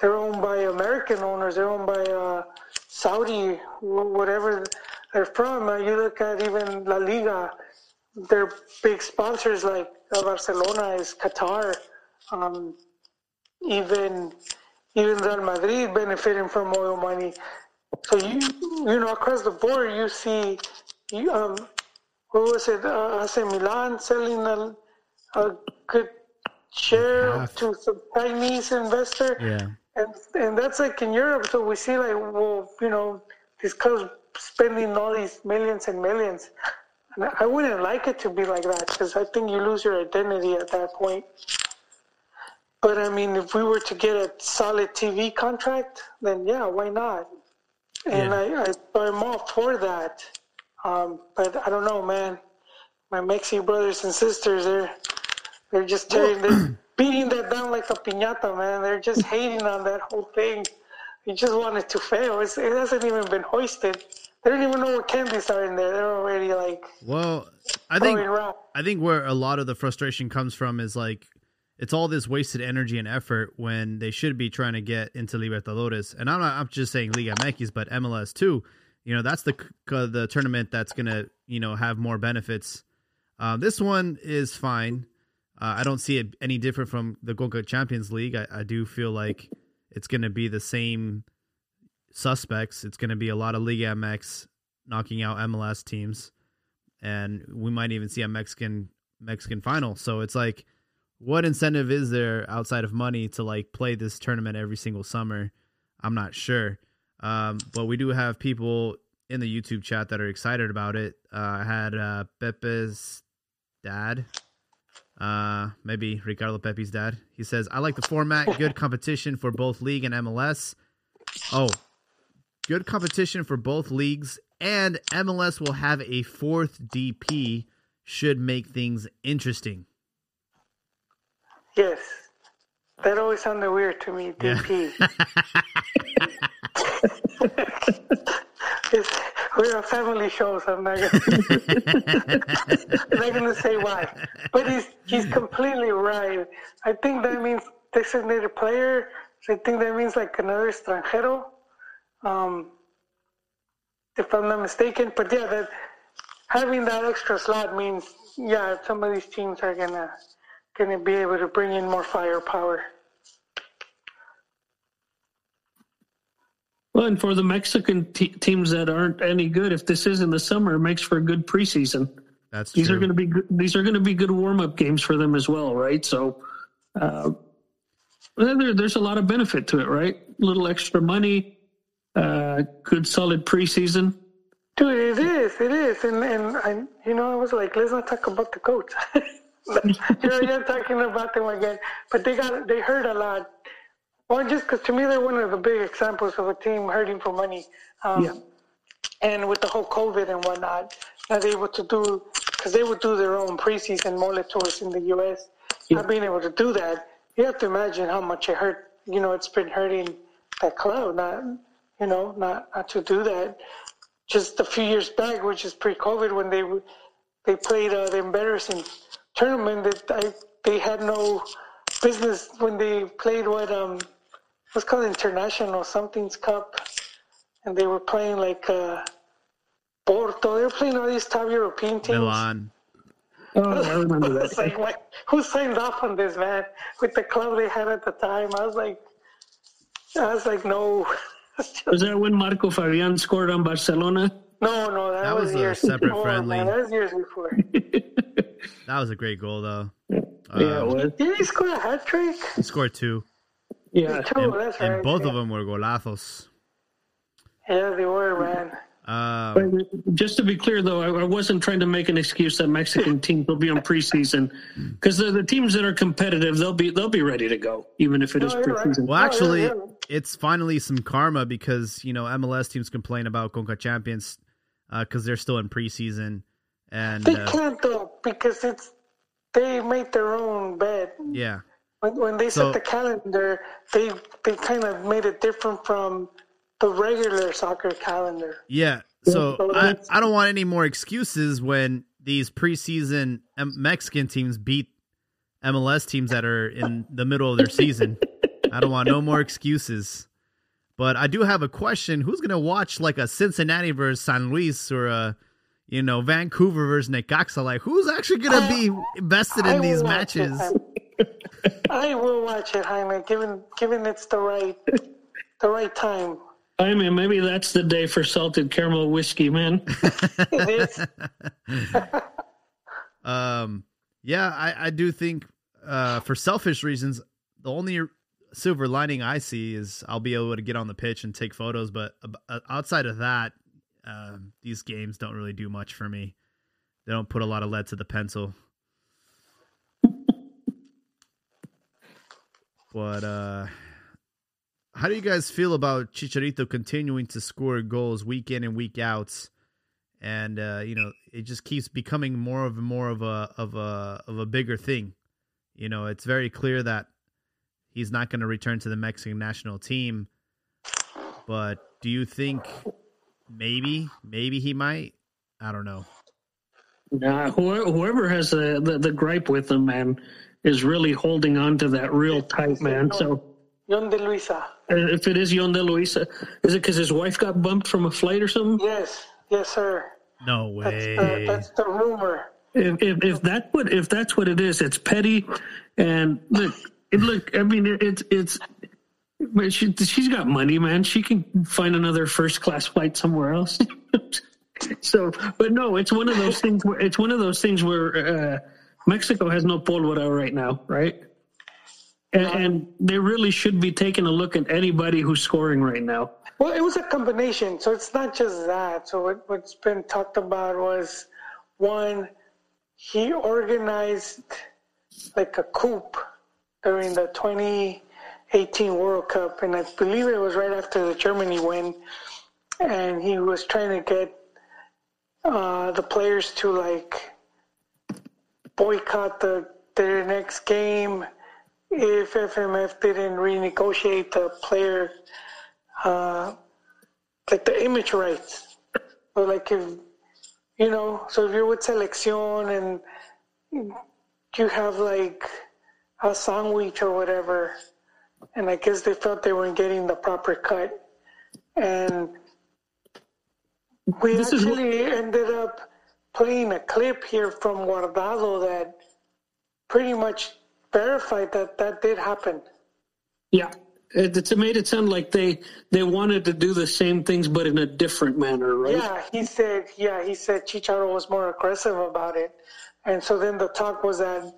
Speaker 1: They're owned by American owners. They're owned by uh, Saudi, whatever they're from. Uh, you look at even La Liga. Their big sponsors like uh, Barcelona is Qatar. Um, even even Real Madrid benefiting from oil money. So you you know across the board you see, you, um, what was it? Uh, AC Milan selling a, a good share
Speaker 2: Half.
Speaker 1: to some Chinese investor.
Speaker 2: Yeah.
Speaker 1: And and that's like in Europe. So we see like well you know these clubs spending all these millions and millions. And I wouldn't like it to be like that because I think you lose your identity at that point. But I mean, if we were to get a solid TV contract, then yeah, why not? And
Speaker 2: Yeah.
Speaker 1: I, I, I'm all for that. Um, but I don't know, man. My Mexi brothers and sisters, they're they're just tearing, they're beating that down like a piñata, man. They're just hating on that whole thing. You just want it to fail. It's, it hasn't even been hoisted. They don't even know what candies are in there. They're already like
Speaker 2: Well, I think. I think where a lot of the frustration comes from is like it's all this wasted energy and effort when they should be trying to get into Libertadores. And I'm not I'm just saying Liga MX, but MLS too. You know, that's the c- the tournament that's gonna you know have more benefits. Uh, this one is fine. Uh, I don't see it any different from the Conca Champions League. I, I do feel like it's going to be the same suspects. It's going to be a lot of Liga MX knocking out MLS teams, and we might even see a Mexican Mexican final. So it's like, what incentive is there outside of money to like play this tournament every single summer? I'm not sure, um, but we do have people in the YouTube chat that are excited about it. Uh, I had uh, Pepe's dad uh maybe ricardo pepe's dad he says i like the format good competition for both league and mls oh good competition for both leagues and mls will have a fourth dp should make things interesting
Speaker 1: Yes. That always sounded weird to me,
Speaker 2: Yeah.
Speaker 1: DP. It's- we're a family show, so I'm not gonna, I'm not gonna say why. But he's he's completely right. I think that means designated player. I think that means like another extranjero, um, if I'm not mistaken. But yeah, that having that extra slot means yeah, some of these teams are gonna gonna be able to bring in more firepower.
Speaker 3: Well, and for the Mexican te- teams that aren't any good, if this is in the summer, it makes for a good preseason.
Speaker 2: that's
Speaker 3: These
Speaker 2: true
Speaker 3: are going to be good, these are going to be good warm up games for them as well, right? So, uh, there, there's a lot of benefit to it, right? A little extra money, uh, good solid preseason.
Speaker 1: Dude, it is, it is, and and I, you know, I was like, let's not talk about the coach. Here I am talking about them again, but they got they hurt a lot. Well, just because to me they're one of the big examples of a team hurting for money. Um,
Speaker 3: Yeah.
Speaker 1: And with the whole COVID and whatnot, not able to do because they would do their own preseason mole tours in the U.S. Not being able to do that, you have to imagine how much it hurt. You know, it's been hurting that club. Not, you know, not not to do that. Just a few years back, which is pre-COVID, when they they played uh, the embarrassing tournament that I, they had no business when they played what um what's called international something's cup, and they were playing like uh, Porto. They were playing all these top European teams.
Speaker 2: milan
Speaker 3: Oh, I remember
Speaker 1: It's
Speaker 3: that.
Speaker 1: like, what, who signed off on this, man? With the club they had at the time, I was like, I was like, no,
Speaker 3: Was that when Marco Fabian scored on Barcelona?
Speaker 1: no, no, that,
Speaker 2: That was a
Speaker 1: years
Speaker 2: separate
Speaker 1: before,
Speaker 2: friendly.
Speaker 1: Man. That was years before.
Speaker 2: that was a great goal though
Speaker 3: yeah, it was.
Speaker 1: Did he score a hat trick?
Speaker 2: he scored two
Speaker 3: Yeah.
Speaker 1: Two,
Speaker 2: and,
Speaker 1: that's
Speaker 2: and
Speaker 1: right.
Speaker 2: both
Speaker 1: yeah.
Speaker 2: of them were golazos
Speaker 1: Yeah, they were, man.
Speaker 2: um,
Speaker 3: Just to be clear, though, I, I wasn't trying to make an excuse that Mexican teams will be on preseason because the, the teams that are competitive, they'll be they'll be ready to go, even if it is
Speaker 1: No, you're right.
Speaker 3: preseason.
Speaker 2: Well,
Speaker 1: Oh, yeah,
Speaker 2: actually,
Speaker 1: yeah.
Speaker 2: it's finally some karma because you know MLS teams complain about Conca Champions because they're still in preseason, and
Speaker 1: They
Speaker 2: uh,
Speaker 1: can't though because it's they make their own bed.
Speaker 2: yeah,
Speaker 1: When, when they
Speaker 2: So-
Speaker 1: set the calendar, they they kind of made it different from the regular soccer calendar.
Speaker 2: yeah. So I, I don't want any more excuses when these preseason M- Mexican teams beat MLS teams that are in the middle of their season. I don't want no more excuses. But I do have a question: Who's going to watch like a Cincinnati versus San Luis or a you know Vancouver versus Necaxa? Like, who's actually going to be invested in
Speaker 1: I
Speaker 2: these matches?
Speaker 1: it. I will watch it, Jaime, given given it's the right the right time.
Speaker 3: I mean, maybe that's the day for salted caramel whiskey, man.
Speaker 1: It is.
Speaker 2: Um, yeah, I, I do think uh, for selfish reasons, the only silver lining I see is I'll be able to get on the pitch and take photos. But uh, outside of that, um, these games don't really do much for me. They don't put a lot of lead to the pencil. But uh, how do you guys feel about Chicharito continuing to score goals week in and week out? and uh, you know it just keeps becoming more of more of a of a of a bigger thing. You know, it's very clear that he's not going to return to the Mexican national team. But do you think maybe maybe he might? I don't know.
Speaker 3: Whoever, whoever has the, the, the gripe with him, man, is really holding on to that real tight, man. So
Speaker 1: Yon de Luisa.
Speaker 3: uh, if it is Yon de Luisa, is it because his wife got bumped from a flight or something?
Speaker 1: Yes, yes, sir.
Speaker 2: No
Speaker 1: That's
Speaker 2: way.
Speaker 1: the, that's the rumor.
Speaker 3: If, if if that what if that's what it is, it's petty. And look, it, look. I mean, it, it's it's. But she she's got money, man. She can find another first class flight somewhere else. so, but no, it's one of those things. Where, it's one of those things where uh, Mexico has no pólvora right now, right? And, and they really should be taking a look at anybody who's scoring right now.
Speaker 1: Well, it was a combination, so it's not just that. So what, what's been talked about was one, he organized like a coup during the 2018 World Cup, and I believe it was right after the Germany win, and he was trying to get uh, the players to like boycott the their next game if FMF didn't renegotiate the player uh, like the image rights. Or like if you know, so if you're with Selección and you have like a sandwich or whatever, and I guess they felt they weren't getting the proper cut, and we
Speaker 3: This is
Speaker 1: actually ended up playing a clip here from Guardado that pretty much verified that that did happen.
Speaker 3: Yeah, it, it's made it sound like they they wanted to do the same things, but in a different manner, right?
Speaker 1: Yeah, he said. Yeah, he said Chicharo was more aggressive about it, and so then the talk was that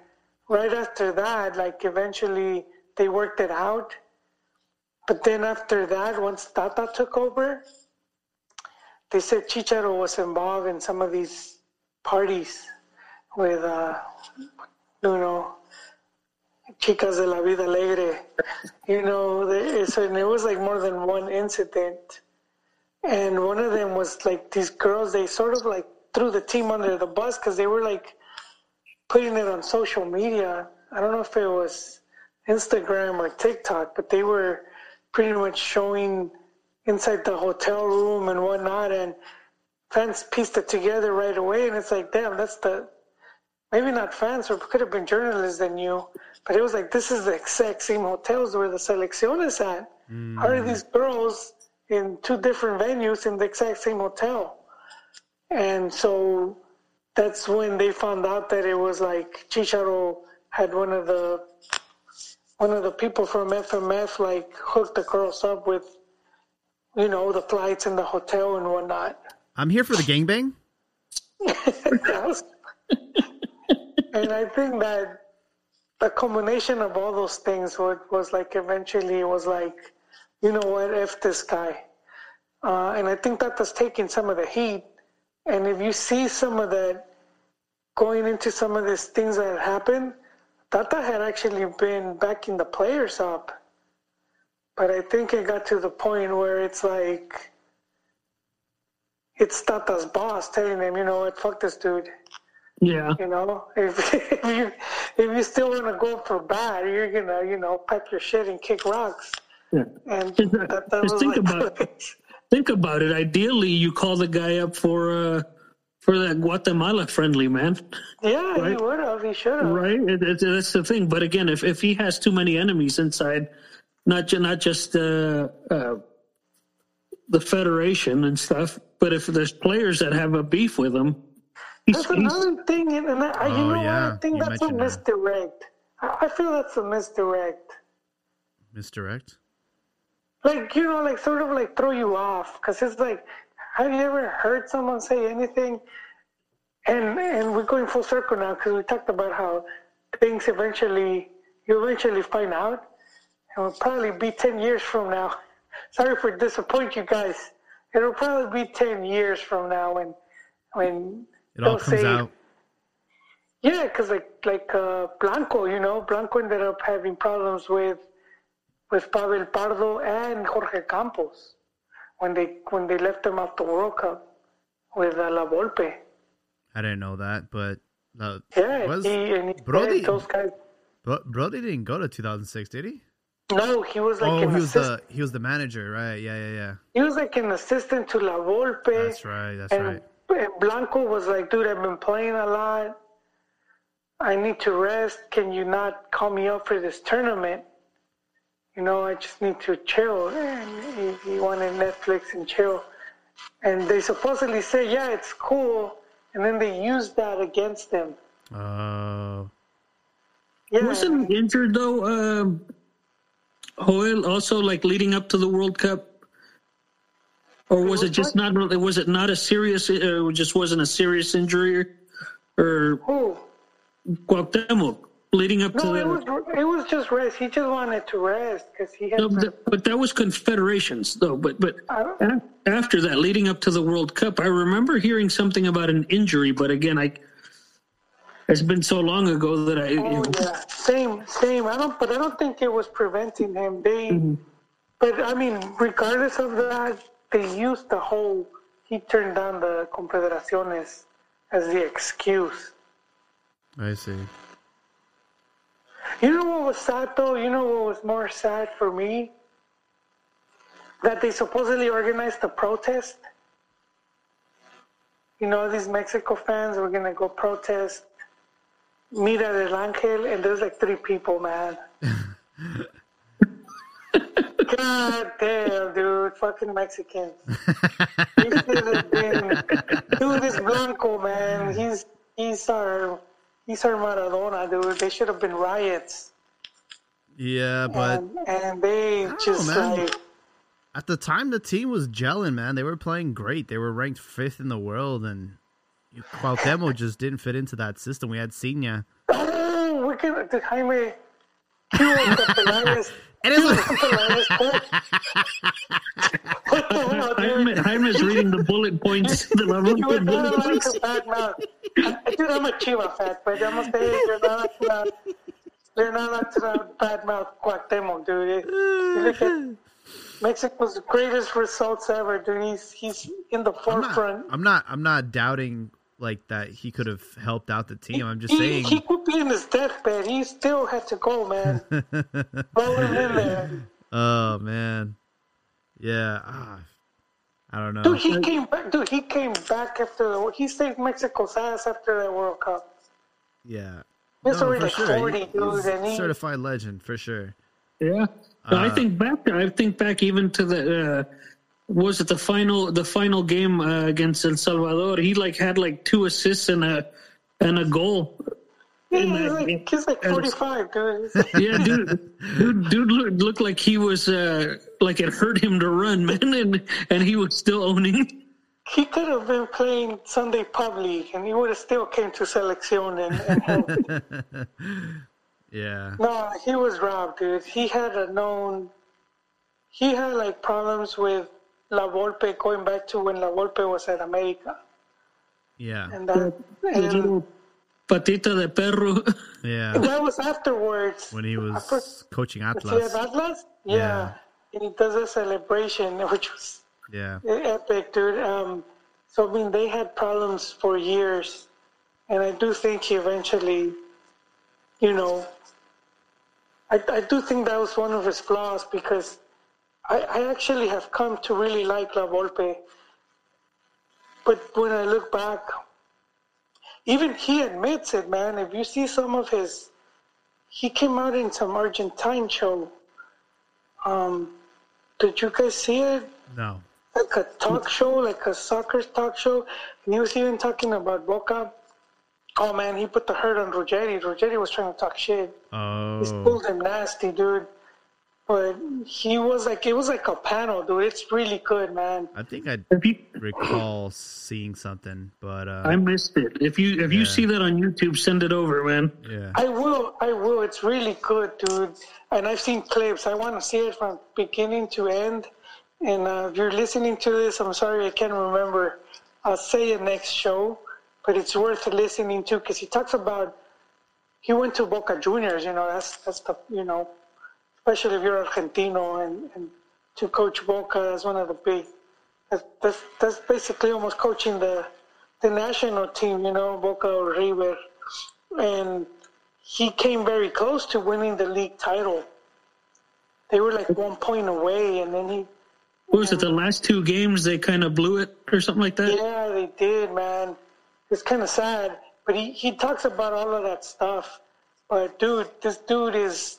Speaker 1: right after that, like eventually they worked it out, but then after that, once Tata took over, they said Chicharo was involved in some of these parties with, uh, you know, chicas de la vida alegre, you know, the, so, and it was like more than one incident. And one of them was like these girls they sort of like threw the team under the bus because they were like putting it on social media. I don't know if it was instagram or tiktok but they were pretty much showing inside the hotel room and whatnot. And fans pieced it together right away and it's like damn that's the maybe not fans or it could have been journalists that knew but it was like this is the exact same hotels where the selección is at how are these girls in two different venues in the exact same hotel. And so that's when they found out that it was like Chicharo had one of the one of the people from FMF like hooked the girls up with you know the flights and the hotel and whatnot.
Speaker 2: I'm here for the gangbang.
Speaker 1: And I think that the combination of all those things was, was like eventually was like, you know what, if this guy. Uh, and I think that that's taking some of the heat. And if you see some of that going into some of these things that happened, Tata had actually been backing the players up. But I think it got to the point where it's like, it's Tata's boss telling him, you know what, fuck this dude.
Speaker 3: Yeah.
Speaker 1: You know, if, if you if you still want to go for bad, you're gonna you know pack your shit and kick rocks.
Speaker 3: yeah.
Speaker 1: And that, that
Speaker 3: just think
Speaker 1: like,
Speaker 3: about think about it. Ideally, you call the guy up for uh, for that Guatemala friendly, man.
Speaker 1: Yeah, he would have. He should have.
Speaker 3: Right, it, it, that's the thing. But again, if if he has too many enemies inside, not not just uh, uh, the federation and stuff, but if there's players that have a beef with him,
Speaker 1: That's another thing, and and I, you
Speaker 2: Oh,
Speaker 1: know
Speaker 2: yeah,
Speaker 1: what? I think
Speaker 2: you
Speaker 1: that's a
Speaker 2: mentioned that.
Speaker 1: misdirect. I, I feel that's a misdirect.
Speaker 2: Misdirect.
Speaker 1: Like you know, like sort of like throw you off, because it's like, have you ever heard someone say anything? And and we're going full circle now because we talked about how things eventually you eventually find out, and it'll probably be ten years from now. Sorry for disappoint you guys. It'll probably be ten years from now when when
Speaker 2: It all
Speaker 1: they'll
Speaker 2: comes
Speaker 1: say,
Speaker 2: out.
Speaker 1: Yeah, because like like uh, Blanco, you know, Blanco ended up having problems with with Pavel Pardo and Jorge Campos when they when they left them off the World Cup with uh, La Volpe.
Speaker 2: I didn't know that, but uh,
Speaker 1: Yeah,
Speaker 2: was
Speaker 1: he and he
Speaker 2: Brody?
Speaker 1: those guys.
Speaker 2: Bro- Brody didn't go to 2006, did he?
Speaker 1: No, he was like
Speaker 2: oh,
Speaker 1: an
Speaker 2: he was
Speaker 1: assistant.
Speaker 2: the he was the manager, right? Yeah, yeah, yeah.
Speaker 1: He was like an assistant to La Volpe.
Speaker 2: That's right. That's
Speaker 1: and,
Speaker 2: right.
Speaker 1: and Blanco was like, dude, I've been playing a lot. I need to rest. Can you not call me up for this tournament? You know, I just need to chill. And he, he wanted Netflix and chill. And they supposedly say, yeah, it's cool. And then they used that against him.
Speaker 2: Oh,
Speaker 1: Yeah.
Speaker 3: wasn't injured though. Um, Joel also like leading up to the World Cup, or was it just not? Was it not a serious? Uh, it just wasn't a serious injury, or
Speaker 1: Who?
Speaker 3: Cuauhtemoc leading up to
Speaker 1: No,
Speaker 3: the.
Speaker 1: it was, it was just rest. He just wanted to rest because he had.
Speaker 3: No, but but that was confederations though. But but after that, leading up to the World Cup, I remember hearing something about an injury. But again, I it's been so long ago that I. you
Speaker 1: Oh
Speaker 3: know,
Speaker 1: yeah, same, same. I don't, but I don't think it was preventing him. They, mm-hmm. but I mean, regardless of that, they used the whole. He turned down the confederaciones as the excuse.
Speaker 2: I see.
Speaker 1: You know what was sad though? You know what was more sad for me? That they supposedly organized a protest. You know, these Mexico fans were gonna go protest Mira del Angel, and there's like three people, man. God damn, dude, fucking Mexicans. You should have been, dude. This Blanco, man, he's he's our he's our Maradona, dude. They should have been riots,
Speaker 2: Yeah, but
Speaker 1: and, and they just
Speaker 2: know,
Speaker 1: like
Speaker 2: at the time the team was gelling, man. They were playing great. They were ranked fifth in the world, and Cuauhtemoc just didn't fit into that system. We had Sinha.
Speaker 1: oh, we're gonna the Jaime. He was the Peláez.
Speaker 2: It is
Speaker 1: was the Peláez. What the hell,
Speaker 3: Jaime. Jaime's reading the bullet points. The
Speaker 1: You were
Speaker 3: bullet points.
Speaker 1: to bad mouth. Dude, I'm a Chiva fan, but I'm gonna say you're not allowed to, you're not allowed to bad mouth Cuauhtemoc, dude. You look at Mexico's greatest results ever, dude. He's he's in the
Speaker 2: I'm not,
Speaker 1: forefront.
Speaker 2: I'm not. I'm not doubting like that he could have helped out the team. I'm just
Speaker 1: he,
Speaker 2: saying.
Speaker 1: he could be in his deathbed. He still had to go, man. Throw him in there.
Speaker 2: oh man, yeah. Ah, I don't know.
Speaker 1: Dude, he came back. Dude, he came back after the. He saved Mexico's ass after the World Cup.
Speaker 2: yeah.
Speaker 1: He's
Speaker 2: No,
Speaker 1: already
Speaker 2: for
Speaker 1: like
Speaker 2: sure.
Speaker 1: 40,
Speaker 2: He-
Speaker 1: dude,
Speaker 2: he's
Speaker 1: and he.
Speaker 2: certified legend for sure.
Speaker 3: Yeah, I think back. I think back even to the. Uh, was it the final the final game uh, against El Salvador? He like had like two assists and a and a goal.
Speaker 1: Yeah,
Speaker 3: in
Speaker 1: he's
Speaker 3: that
Speaker 1: like,
Speaker 3: game.
Speaker 1: he's like 45, dude.
Speaker 3: Yeah, dude, dude, dude looked, looked like he was uh, like it hurt him to run, man, and and he was still owning.
Speaker 1: He could have been playing Sunday Pub League, and he would have still came to Selección and, and helped.
Speaker 2: Yeah.
Speaker 1: no, he was robbed, dude. He had a known. He had like problems with La Volpe going back to when La Volpe was at America,
Speaker 2: Yeah.
Speaker 1: and that,
Speaker 3: His
Speaker 1: and
Speaker 3: little patita de perro.
Speaker 2: Yeah.
Speaker 1: that was afterwards.
Speaker 2: When he
Speaker 1: I put-
Speaker 2: was coaching Atlas.
Speaker 1: at Atlas? Yeah.
Speaker 2: Yeah.
Speaker 1: And he does a celebration, which was
Speaker 2: Yeah.
Speaker 1: epic, dude. Um, so I mean, they had problems for years, and I do think he eventually, you know, I I do think that was one of his flaws because I, I actually have come to really like La Volpe. But when I look back, even he admits it, man. If you see some of his, he came out in some Argentine show. Um, did you guys see it?
Speaker 2: No.
Speaker 1: Like a talk show, like a soccer talk show, and he was even talking about Boca. Oh man, he put the hurt on Ruggeri. Ruggeri was trying to talk shit.
Speaker 2: Oh.
Speaker 1: He pulled him nasty, dude. But he was like, it was like a panel, dude. It's really good, man.
Speaker 2: I think I
Speaker 3: you,
Speaker 2: recall seeing something, but uh,
Speaker 3: I missed it. If you if you see that on YouTube, send it over, man.
Speaker 2: yeah.
Speaker 1: I will, I will. It's really good, dude. And I've seen clips. I want to see it from beginning to end. And uh, if you're listening to this, I'm sorry I can't remember. I'll say it next show, but it's worth listening to because he talks about he went to Boca Juniors. You know, that's that's the you know, especially if you're Argentino and, and to coach Boca, that's one of the big. That's that's, that's basically almost coaching the the national team. You know, Boca or River, and he came very close to winning the league title. They were like one point away, and then he
Speaker 3: What was it? The last two games they kind of blew it or something like that.
Speaker 1: Yeah, they did, man. It's kind of sad, but he, he talks about all of that stuff. But dude, this dude is,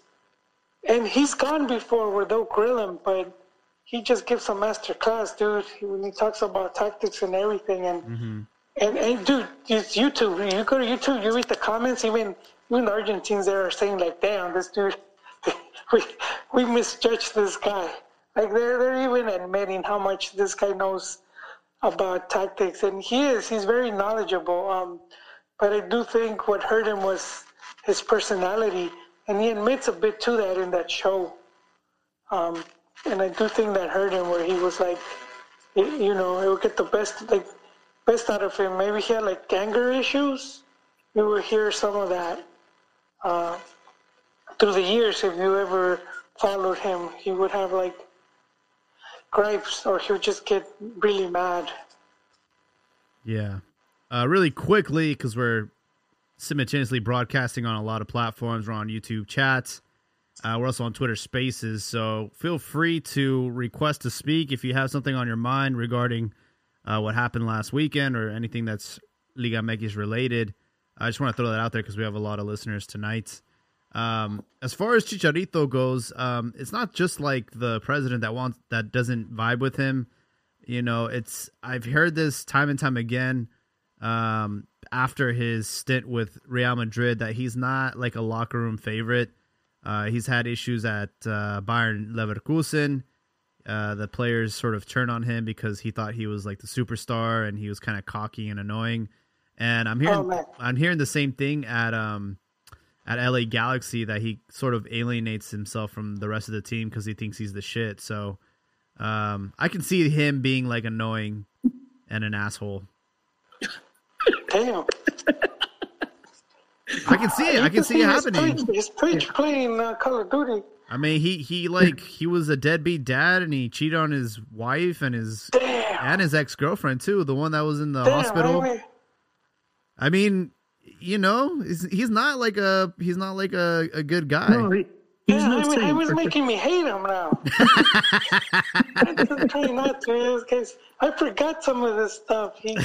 Speaker 1: and he's gone before grill him, but he just gives a master class, dude. When he talks about tactics and everything, and and, and dude, it's YouTube. You go to YouTube, you read the comments. Even even the Argentines there are saying like, "Damn, this dude, we we misjudged this guy." Like they're they're even admitting how much this guy knows about tactics, and he is. He's very knowledgeable. Um, but I do think what hurt him was his personality, and he admits a bit to that in that show. Um, and I do think that hurt him, where he was like, you know, it would get the best like best out of him. Maybe he had like anger issues. You will hear some of that uh, through the years. If you ever followed him, he would have like gripes, or he would just get really mad.
Speaker 2: Yeah. Uh, really quickly, because we're simultaneously broadcasting on a lot of platforms. We're on YouTube chats. Uh, we're also on Twitter Spaces. So feel free to request to speak if you have something on your mind regarding uh, what happened last weekend or anything that's Liga MX related. I just want to throw that out there because we have a lot of listeners tonight. Um, as far as Chicharito goes, um, it's not just like the president that wants that doesn't vibe with him. You know, it's I've heard this time and time again um, after his stint with Real Madrid that he's not like a locker room favorite. Uh, he's had issues at uh, Bayern Leverkusen. Uh, the players sort of turn on him because he thought he was like the superstar and he was kind of cocky and annoying. And I'm hearing
Speaker 1: Oh.
Speaker 2: I'm hearing the same thing at um at LA Galaxy that he sort of alienates himself from the rest of the team because he thinks he's the shit. So um, I can see him being like annoying and an asshole.
Speaker 1: Damn.
Speaker 2: I can see it. I can see it happening.
Speaker 1: Twitch, his Twitch playing uh, Call of Duty.
Speaker 2: I mean, he he like he was a deadbeat dad and he cheated on his wife and his
Speaker 1: Damn.
Speaker 2: and his ex girlfriend too, the one that was in the
Speaker 1: Damn,
Speaker 2: hospital.
Speaker 1: I mean,
Speaker 2: I mean, you know, he's, he's not like a he's not like a, a good guy.
Speaker 3: No, he, he's
Speaker 1: yeah,
Speaker 3: not
Speaker 1: I mean,
Speaker 3: saying
Speaker 1: it was
Speaker 3: for-
Speaker 1: making me hate him now. I'm trying not to, because I forgot some of this stuff. He,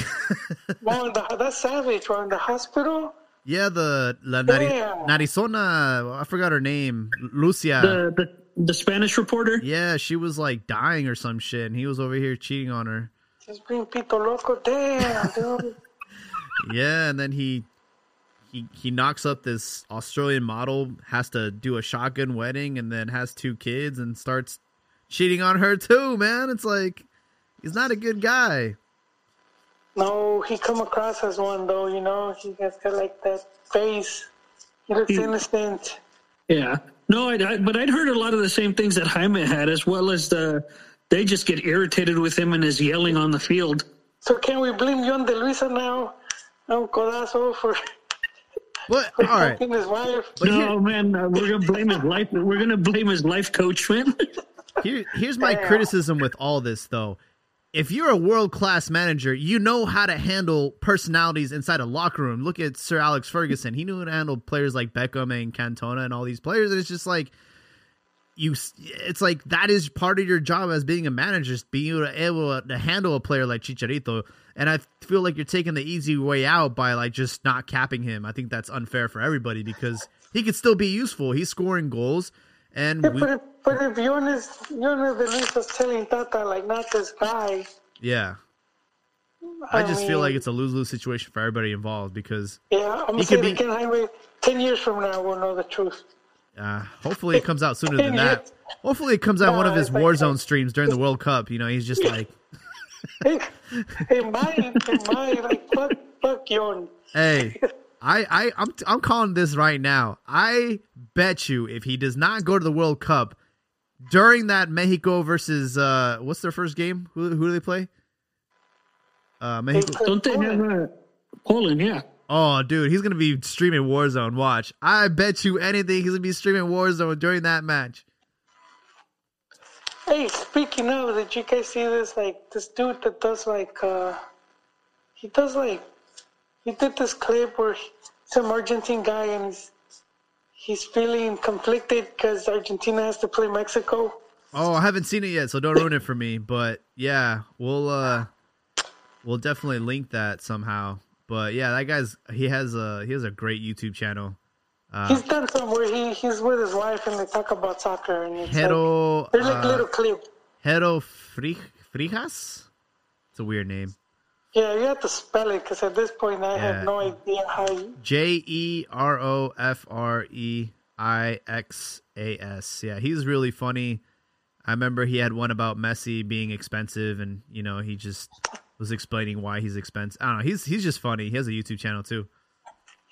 Speaker 1: well, the, that's savage. While in the hospital,
Speaker 2: Yeah, the La Nari,
Speaker 1: Damn.
Speaker 2: Narizona, I forgot her name, Lucia.
Speaker 3: the, the the Spanish reporter.
Speaker 2: yeah, she was like dying or some shit, and he was over here cheating on her.
Speaker 1: he's being pito loco. Damn, dude.
Speaker 2: Yeah, and then he he he knocks up this Australian model, has to do a shotgun wedding, and then has two kids and starts cheating on her too. Man, it's like he's not a good guy.
Speaker 1: No, he come across as one though. You know, he has got like that face. He looks
Speaker 3: He-
Speaker 1: innocent.
Speaker 3: Yeah. No, I, I, but I'd heard a lot of the same things that Jaime had, as well as the they just get irritated with him and his yelling on the field.
Speaker 1: So can we blame Yon De Luisa now? No, Codazo for,
Speaker 2: But all right,
Speaker 1: fucking his wife.
Speaker 2: But
Speaker 3: no, man, uh, we're gonna blame his life. We're gonna blame his life coach, man.
Speaker 2: Here, here's my
Speaker 1: Damn.
Speaker 2: criticism with all this, though. If you're a world class manager, you know how to handle personalities inside a locker room. Look at Sir Alex Ferguson. He knew how to handle players like Beckham and Cantona and all these players. And it's just like, you it's like that is part of your job as being a manager is being able to handle a player like Chicharito and I feel like you're taking the easy way out by like just not capping him. I think that's unfair for everybody because he could still be useful. He's scoring goals and
Speaker 1: Yeah,
Speaker 2: we,
Speaker 1: but if, but if Jonas Jonas Venice was telling Tata like not this guy,
Speaker 2: yeah. I just feel like it's a lose-lose situation for everybody involved because
Speaker 1: yeah. I'm
Speaker 2: he
Speaker 1: saying
Speaker 2: could be-
Speaker 1: again, Jaime. Ten years from now, we'll know the truth.
Speaker 2: uh, hopefully it comes out sooner than that. Hopefully it comes out in one of his
Speaker 1: it's like-
Speaker 2: Warzone streams during the World Cup. You know, he's just like,
Speaker 1: it, it might, it might. Like fuck, fuck Yon.
Speaker 2: Hey, I, I, I'm, I'm calling this right now. I bet you if he does not go to the World Cup during that Mexico versus uh, what's their first game? Who, who do they play? Uh, Mexico.
Speaker 3: Don't they have uh, Poland? Yeah.
Speaker 2: Oh, dude, he's gonna be streaming Warzone. Watch. I bet you anything he's gonna be streaming Warzone during that match.
Speaker 1: Hey, speaking of, did you guys see this? Like this dude that does like, uh he does like, he did this clip where he- some Argentine guy and he's he's feeling conflicted because Argentina has to play Mexico.
Speaker 2: Oh, I haven't seen it yet, so don't ruin it for me. But yeah, we'll uh we'll definitely link that somehow. But yeah, that guy's he has a he has a great YouTube channel. Uh,
Speaker 1: He's done some where he he's with his wife and they talk about soccer and it's like,
Speaker 2: Jero
Speaker 1: they're like
Speaker 2: uh,
Speaker 1: little clip.
Speaker 2: Jero Frij- Frijas. It's a weird name.
Speaker 1: Yeah, you have to spell it because at this point I
Speaker 2: Yeah.
Speaker 1: have no idea how. You,
Speaker 2: J E R O F R E I X A S. Yeah, he's really funny. I remember he had one about Messi being expensive, and you know he just was explaining why he's expensive. I don't know. He's he's just funny. He has a YouTube channel too.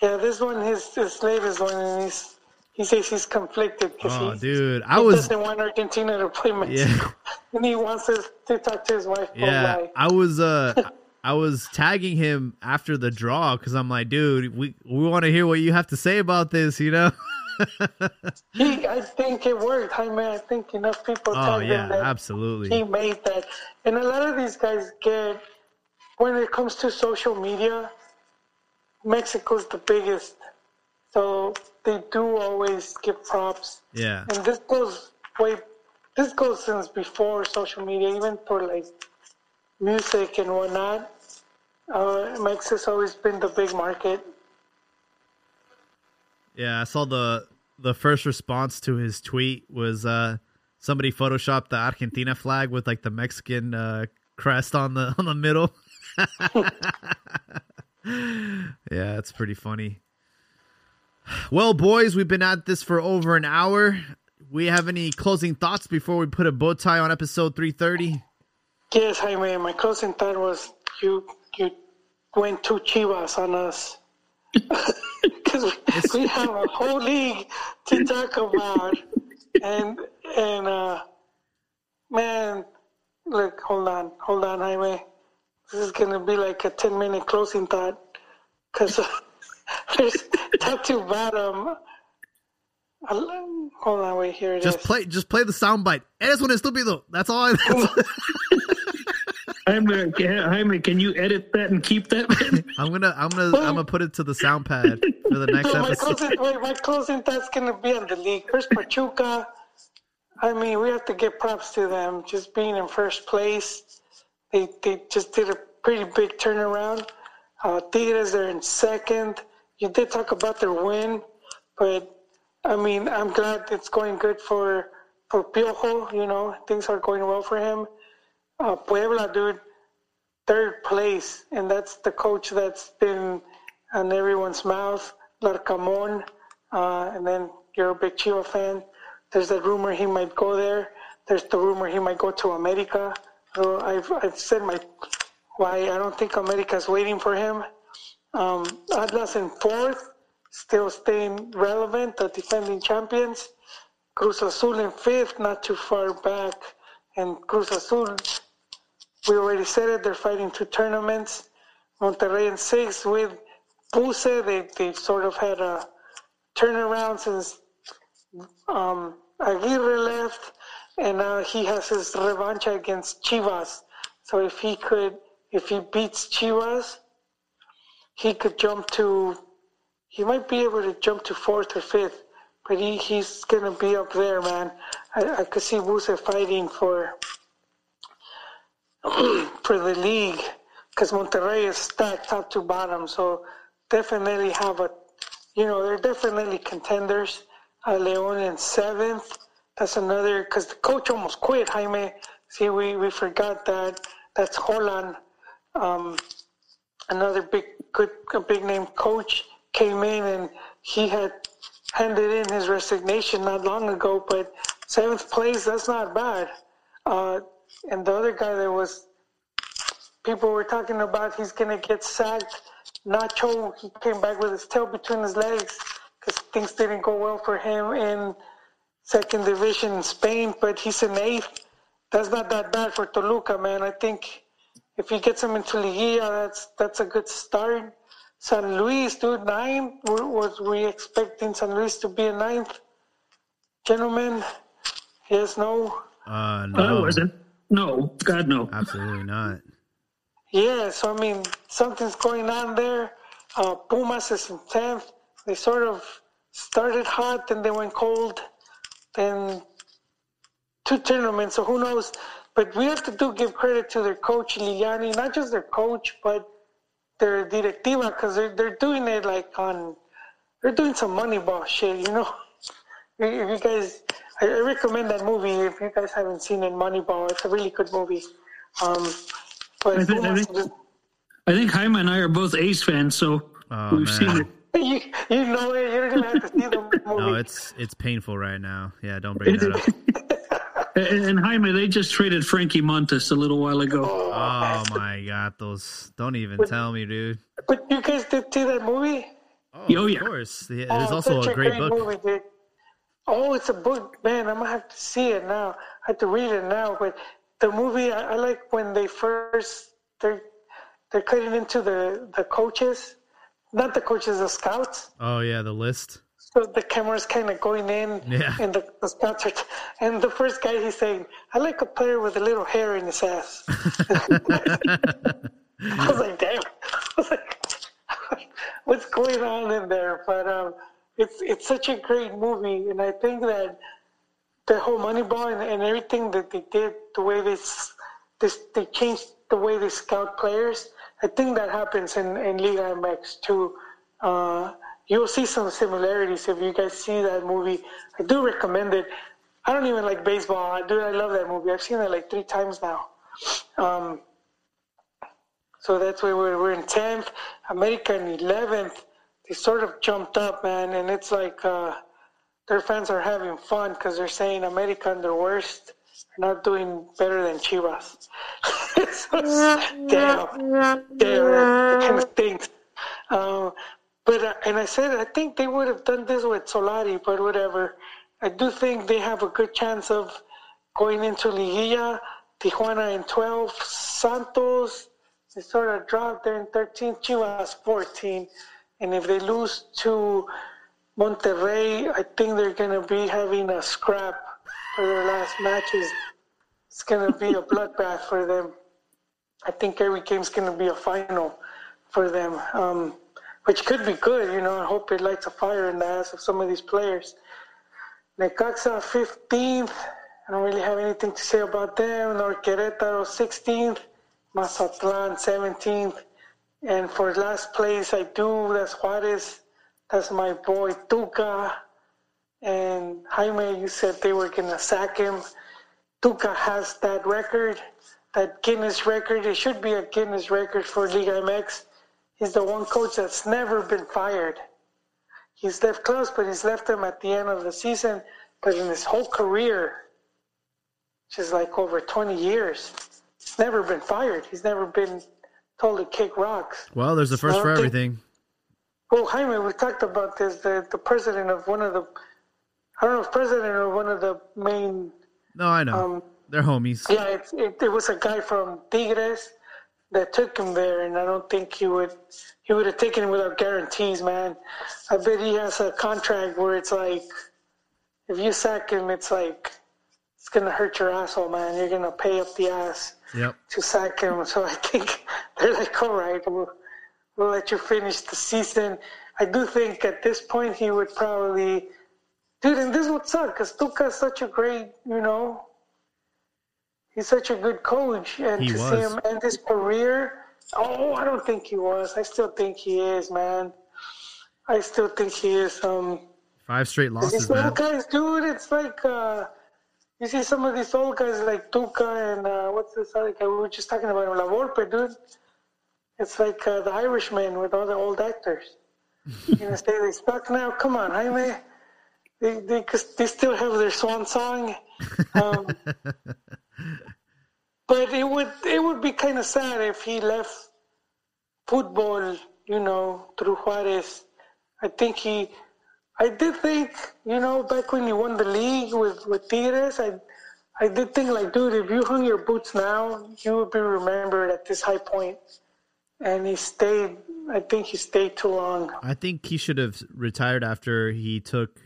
Speaker 1: Yeah, this one his his latest one and he's he says he's conflicted because
Speaker 2: Oh,
Speaker 1: he,
Speaker 2: dude, I
Speaker 1: he
Speaker 2: was
Speaker 1: doesn't want Argentina to play Mexico
Speaker 2: yeah
Speaker 1: and he wants us to talk to his wife.
Speaker 2: yeah. I was uh I was tagging him after the draw because I'm like, dude, we we want to hear what you have to say about this. You know?
Speaker 1: He, I think it worked. I mean, I think enough people
Speaker 2: oh yeah, absolutely.
Speaker 1: he made that. And a lot of these guys get, when it comes to social media, Mexico's the biggest. So they do always give props.
Speaker 2: Yeah.
Speaker 1: And this goes way, this goes since before social media, even for like music and whatnot. Uh, Mexico's always been the big market.
Speaker 2: Yeah, I saw the the first response to his tweet was uh somebody photoshopped the Argentina flag with like the Mexican uh crest on the on the middle. yeah, it's pretty funny. Well, boys, we've been at this for over an hour. We have any closing thoughts before we put a bow tie on episode 330?
Speaker 1: Yes, Jaime, my closing thought was you you went too chivas on us. Because we, we have a whole league to talk about. And, and uh, man, look, hold on, hold on, Jaime. This is going to be like a 10 minute closing thought. Because uh, there's top to bottom. I'll- Hold on, wait, here it is.
Speaker 2: Just play just play the soundbite. Eres un estúpido. That's all I that's,
Speaker 3: Jaime, Jaime, can you edit that and keep that?
Speaker 2: I'm gonna I'm gonna I'm gonna put it to the sound pad for the next
Speaker 1: So my
Speaker 2: episode.
Speaker 1: closing, wait, my closing thought's gonna be on the league. First, Pachuca. I mean, we have to give props to them. Just being in first place, they they just did a pretty big turnaround. Uh, Tigres are in second. You did talk about their win, but I mean, I'm glad it's going good for for Piojo. You know, things are going well for him. Uh, Puebla, dude, third place, and that's the coach that's been on everyone's mouth, Larcamón, uh, and then you're a big Chiva fan. There's that rumor he might go there. There's the rumor he might go to America. So I've I've said my why I don't think America's waiting for him. Um, Atlas in fourth, still staying relevant, the defending champions. Cruz Azul in fifth, not too far back, and Cruz Azul we already said it, they're fighting two tournaments. Monterrey in sixth with Vuce. They, they've sort of had a turnaround since um, Aguirre left, and now he has his revanche against Chivas. So if he could, if he beats Chivas, he could jump to, he might be able to jump to fourth or fifth. but he, he's gonna be up there, man. I, I could see Vuce fighting for for the league because Monterrey is stacked top to bottom, so definitely have a, you know, they're definitely contenders. Uh, Leon in seventh. That's another because the coach almost quit. Jaime, see, we we forgot that. That's Holan. Um, another big, good, big name coach came in and he had handed in his resignation not long ago. But seventh place, that's not bad. Uh, and the other guy that was people were talking about he's gonna get sacked. Nacho, he came back with his tail between his legs because things didn't go well for him in second division in Spain, but he's an eighth. That's not that bad for Toluca, man. I think if he gets him into Liguilla, that's that's a good start. San Luis, dude, nine. Was we expecting San Luis to be a ninth? Gentlemen, yes, no.
Speaker 2: Uh, no,
Speaker 3: I wasn't. No, God, no.
Speaker 2: absolutely not.
Speaker 1: Yeah, so I mean, something's going on there. Uh, Pumas is in tenth. They sort of started hot, then they went cold. Then two tournaments, so who knows? But we have to do give credit to their coach Lillini, not just their coach, but their directiva, because they're they're doing it like on, they're doing some Moneyball shit, you know. If you guys, I I recommend that movie if you guys haven't seen it, Moneyball. It's a really good movie. Um, but
Speaker 3: I think- I think- I think Jaime and I are both A's fans, so
Speaker 2: Oh,
Speaker 3: we've
Speaker 2: man.
Speaker 3: seen it.
Speaker 1: you you know it. You're gonna have to see the movie.
Speaker 2: No, it's it's painful right now. Yeah, don't bring that up.
Speaker 3: And, and Jaime, they just traded Frankie Montas a little while ago.
Speaker 2: Oh my god, those don't even tell me, dude.
Speaker 1: But you guys did see that movie?
Speaker 2: Oh,
Speaker 3: Oh,
Speaker 2: of
Speaker 3: yeah.
Speaker 2: course. Yeah,
Speaker 1: Oh,
Speaker 2: There's also
Speaker 1: such
Speaker 2: a great book.
Speaker 1: movie, dude. Oh, it's a book, man. I'm gonna have to see it now. I have to read it now. But the movie, I, I like when they first they're they're cutting into the the coaches, not the coaches, the scouts.
Speaker 2: Oh yeah, the list.
Speaker 1: So the camera's kind of going in,
Speaker 2: Yeah.
Speaker 1: and the, the scouts are. T- and the first guy he's saying, "I like a player with a little hair in his ass." I was like, "Damn!" I was like, "What's going on in there?" But um, it's it's such a great movie, and I think that the whole Moneyball and, and everything that they did, the way they this they changed the way they scout players. I think that happens in in Liga MX too. Uh, you'll see some similarities if you guys see that movie. I do recommend it. I don't even like baseball. I do. I love that movie. I've seen it like three times now. Um, so that's why we're, we're in tenth. America in eleventh. They sort of jumped up, man, and it's like uh, their fans are having fun because they're saying America and their worst not doing better than Chivas. It's- damn, damn, kind of things. Uh, but uh, and I said I think they would have done this with Solari, but whatever. I do think they have a good chance of going into Liguilla. Tijuana in 12, Santos they sort of dropped. They're in 13, Chivas 14, and if they lose to Monterrey, I think they're gonna be having a scrap for their last matches. It's gonna be a bloodbath for them. I think every game's gonna be a final for them, um, which could be good. You know, I hope it lights a fire in the ass of some of these players. Necaxa 15th. I don't really have anything to say about them. Nor Querétaro 16th. Mazatlan 17th. And for last place, I do. That's Juarez. That's my boy Tuca. And Jaime, you said they were going to sack him. Tuca has that record, that Guinness record. It should be a Guinness record for Liga MX. He's the one coach that's never been fired. He's left close, but he's left them at the end of the season. But in his whole career, which is like over 20 years, he's never been fired. He's never been told to kick rocks.
Speaker 2: Well, there's a first for
Speaker 1: think-
Speaker 2: everything.
Speaker 1: Well, Jaime, we talked about this. The, the president of one of the, I don't know if president or one of the main,
Speaker 2: No, I know.
Speaker 1: um,
Speaker 2: They're homies.
Speaker 1: yeah, it, it, it was a guy from Tigres that took him there, and I don't think he would he would have taken him without guarantees, man. I bet he has a contract where it's like, if you sack him, it's like it's gonna hurt your asshole, man. You're gonna pay up the ass
Speaker 2: Yep.
Speaker 1: to sack him. So I think they're like, all right, we'll, we'll let you finish the season. I do think at this point he would probably dude, and this would suck because Tuca's such a great, you know, he's such a good coach, and
Speaker 2: He
Speaker 1: to
Speaker 2: was.
Speaker 1: see him end his career. Oh, I don't think he was. I still think he is, man. I still think he is. Um,
Speaker 2: Five straight losses, man.
Speaker 1: guys, dude, it's like uh, you see some of these old guys like Tuca and uh, what's this other guy we were just talking about, La Volpe, dude. It's like uh, the Irishman with all the old actors. you know, say they stuck now. Come on, Jaime. They, they, they still have their swan song. Um, but it would it would be kind of sad if he left football, you know, through Juarez. I think he, I did think, you know, back when he won the league with with Tigres, I, I did think like, dude, if you hung your boots now, you would be remembered at this high point. And he stayed. I think he stayed too long.
Speaker 2: I think he should have retired after he took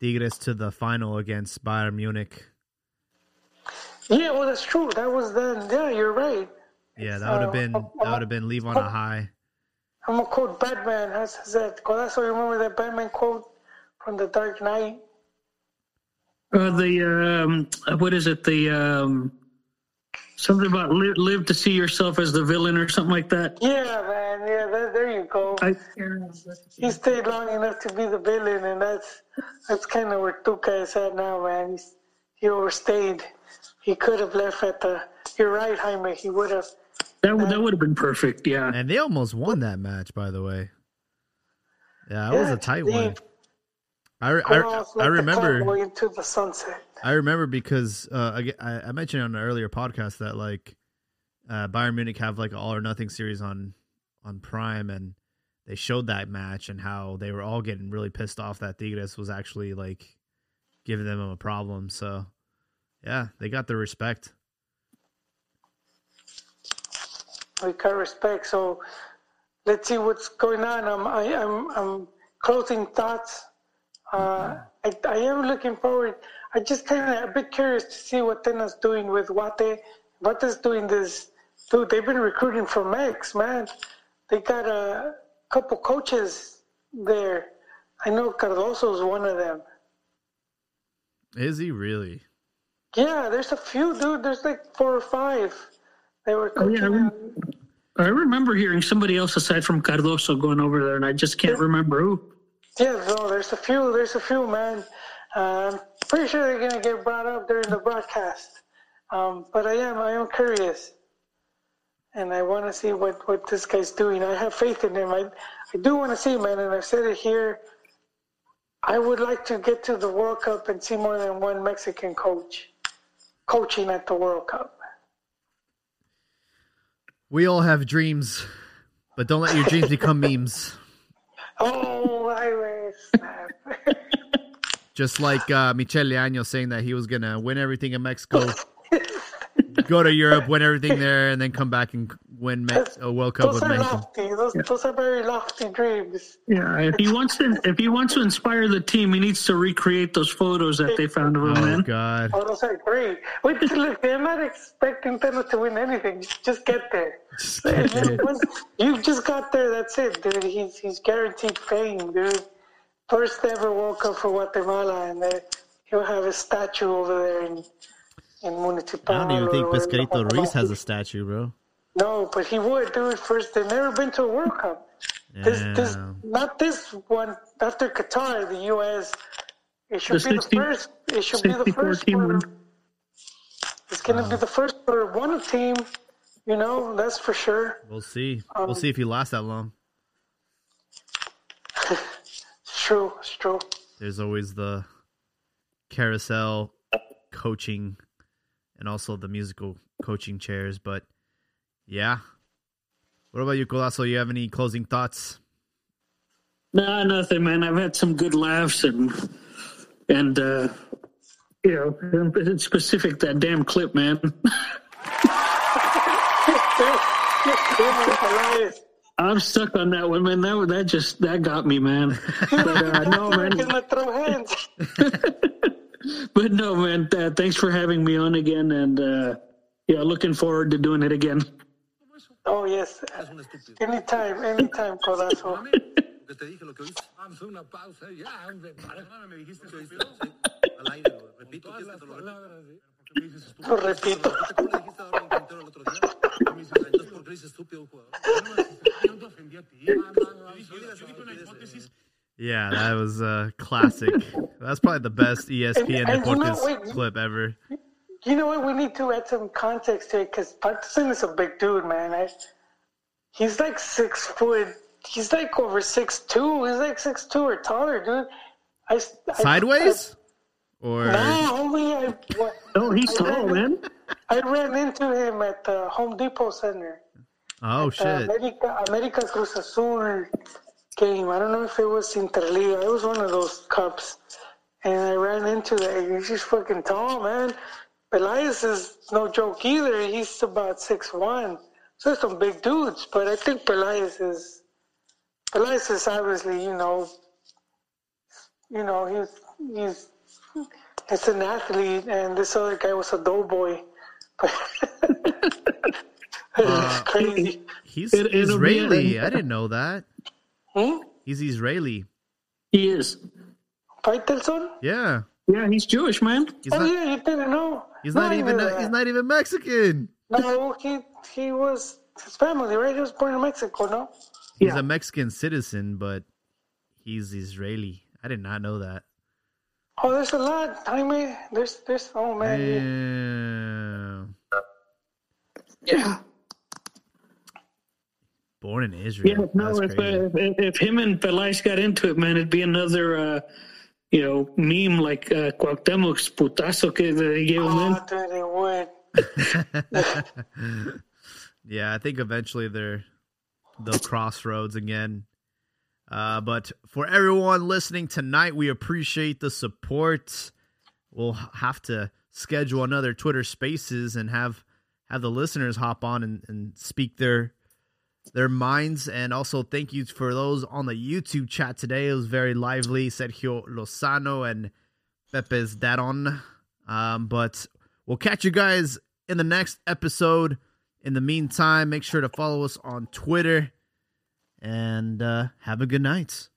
Speaker 2: Tigres to the final against Bayern Munich.
Speaker 1: Yeah, well, that's true. That was then. Yeah, you're right.
Speaker 2: Yeah, that would have
Speaker 1: Uh,
Speaker 2: been
Speaker 1: uh,
Speaker 2: that would have been leave on a high.
Speaker 1: I'm gonna quote Batman. How's how's that? Codazo, remember that Batman quote from The Dark Knight?
Speaker 3: Uh, the um, what is it? The um, something about live, live to see yourself as the villain or something like that.
Speaker 1: Yeah, man. Yeah, that, there you go.
Speaker 3: I,
Speaker 1: he stayed long enough to be the villain, and that's that's kind of where Tuca is at now, man. He's, he overstayed. He could have left at the. You're right, Jaime. He would have.
Speaker 3: that would that would have been perfect. Yeah.
Speaker 2: And they almost won that match, by the way. Yeah, that was a tight
Speaker 1: they
Speaker 2: one. I, I, I remember
Speaker 1: into the sunset.
Speaker 2: I remember because uh, I, I I mentioned on an earlier podcast that like uh, Bayern Munich have like an all or nothing series on on Prime, and they showed that match and how they were all getting really pissed off that Tigres was actually like giving them a problem. So yeah, they got their respect.
Speaker 1: We got respect. So let's see what's going on. I'm I, I'm I'm closing thoughts. Uh, I, I am looking forward. I just kind of a bit curious to see what Tena's doing with Guate. Guate's doing this. Dude, they've been recruiting from Mex, man. They got a couple coaches there. I know Cardoso's one of them.
Speaker 2: Is he really?
Speaker 1: Yeah, there's a few, dude. There's like four or five. They were
Speaker 3: Oh, yeah, I
Speaker 1: coaching.
Speaker 3: I remember hearing somebody else aside from Cardoso going over there, and I just can't remember who.
Speaker 1: Yeah, no, there's a few. There's a few, man. Um, pretty sure they're gonna get brought up during the broadcast. Um, but I am, I am curious, and I want to see what what this guy's doing. I have faith in him. I, I do want to see, man, and I've said it here. I would like to get to the World Cup and see more than one Mexican coach coaching at the World Cup.
Speaker 2: We all have dreams, but don't let your dreams become memes.
Speaker 1: Oh, I was.
Speaker 2: Just like uh, Michel Leaño saying that he was gonna win everything in Mexico, go to Europe, win everything there, and then come back and win Mex- a World Cup
Speaker 1: Those
Speaker 2: with
Speaker 1: are
Speaker 2: Mexico.
Speaker 1: lofty. Those, those are very lofty dreams.
Speaker 3: Yeah, if he wants to, if he wants to inspire the team, he needs to recreate those photos that they found of him,
Speaker 2: Oh
Speaker 3: man.
Speaker 2: God!
Speaker 1: Oh, those are great. Wait, look, they're not expecting Thanos to win anything. Just, just get there.
Speaker 2: Just get there.
Speaker 1: Once you just got there. That's it, dude. He's he's guaranteed fame, dude. First ever World Cup for Guatemala, and they, he'll have a statue over there in in Municipal.
Speaker 2: I don't even think
Speaker 1: Pescadito wherever the
Speaker 2: Pescadito
Speaker 1: fuck
Speaker 2: Ruiz has a statue, bro.
Speaker 1: No, but he would, dude. First, they've never been to a World Cup. This, this,
Speaker 2: Yeah.
Speaker 1: not this one. After Qatar, the U.S. It should
Speaker 3: The
Speaker 1: be
Speaker 3: 60
Speaker 1: the first. It should be the first
Speaker 3: team
Speaker 1: for,
Speaker 3: one.
Speaker 1: It's gonna be the first for one team. You know, that's for sure.
Speaker 2: We'll see.
Speaker 1: Um,
Speaker 2: We'll see if he lasts that long.
Speaker 1: It's true. It's true.
Speaker 2: There's always the carousel coaching and also the musical coaching chairs. But yeah. What about you, Codazo? You have any closing thoughts?
Speaker 3: Nah, nothing, man. I've had some good laughs and and uh you know, in specific that damn clip, man. I'm stuck on that one, man. That that just that got me, man. But uh, no, man.
Speaker 1: gonna throw hands.
Speaker 3: But no, man. Uh, thanks for having me on again, and uh yeah, looking forward to doing it again.
Speaker 1: Oh yes. Anytime, anytime, Codazo.
Speaker 5: Que te dije lo que oíste.
Speaker 8: Vamos a una pausa ya, hombre. Para...
Speaker 4: ¿Me dijiste
Speaker 5: ¿Qué oíste?
Speaker 4: estúpido?
Speaker 5: Sí, al aire, lo repito.
Speaker 8: Todas
Speaker 5: ¿Quieres
Speaker 8: las
Speaker 5: que te lo repita?
Speaker 8: palabras.
Speaker 4: ¿Por qué me dices estúpido?
Speaker 1: Lo repito.
Speaker 5: ¿Cómo le dijiste a Darwin Quintero el otro día? Entonces, ¿por qué le dices estúpido jugador?
Speaker 4: Yo no te ofendí a ti. Yo dije una hipótesis.
Speaker 2: Yeah, that was a classic. That's probably the best ESPN
Speaker 1: And- and you know, wait,
Speaker 2: clip ever.
Speaker 1: You know what? We need to add some context to it because Patterson is a big dude, man. I, he's like six foot. He's like over six two. He's like six two or taller, dude. I, I
Speaker 2: Sideways? Or
Speaker 1: I, no, only I. What,
Speaker 3: Oh, he's
Speaker 1: I
Speaker 3: tall,
Speaker 1: ran-
Speaker 3: man.
Speaker 1: I ran into him at the Home Depot Center.
Speaker 2: oh
Speaker 1: Uh,
Speaker 2: shit.
Speaker 1: America, America Cruz Azul game. I don't know if it was Interliga. It was one of those cups. And I ran into that. He's just fucking tall, man. Elias is no joke either. He's about six one. So there's some big dudes, but I think Elias is Elias is obviously, you know, you know, he's he's it's an athlete, and this other guy was a doughboy. Uh, it's crazy.
Speaker 2: He's
Speaker 3: It- it'll
Speaker 2: Israeli.
Speaker 3: a-
Speaker 2: I didn't know that.
Speaker 1: Hmm?
Speaker 2: He's Israeli.
Speaker 3: He is.
Speaker 1: Faitelson?
Speaker 2: Yeah.
Speaker 3: Yeah, he's Jewish, man.
Speaker 2: He's
Speaker 1: Oh
Speaker 2: not
Speaker 1: yeah, you didn't know.
Speaker 2: he's
Speaker 1: No,
Speaker 2: not
Speaker 1: I
Speaker 2: even he's not even Mexican.
Speaker 1: No, he he was his family, right? He was born in Mexico, no?
Speaker 2: He's
Speaker 3: Yeah.
Speaker 2: a Mexican citizen, but he's Israeli. I did not know that.
Speaker 1: Oh, there's a lot, Jaime. There's there's oh man.
Speaker 2: Damn.
Speaker 3: Yeah.
Speaker 2: Born in Israel.
Speaker 3: Yeah, no,
Speaker 2: That's
Speaker 3: if, uh, if if him and Peláez got into it, man, it'd be another, uh, you know, meme like uh, Cuauhtemoc's putazo que they gave him.
Speaker 1: Oh,
Speaker 3: man.
Speaker 1: dude, it would.
Speaker 2: yeah, I think eventually they're they'll crossroads again. Uh, but for everyone listening tonight, we appreciate the support. We'll have to schedule another Twitter Spaces and have have the listeners hop on and, and speak their their minds. And also thank you for those on the YouTube chat today. It was very lively. Sergio Lozano and Pepe's Daron. Um, but we'll catch you guys in the next episode. In the meantime, make sure to follow us on Twitter and uh, have a good night.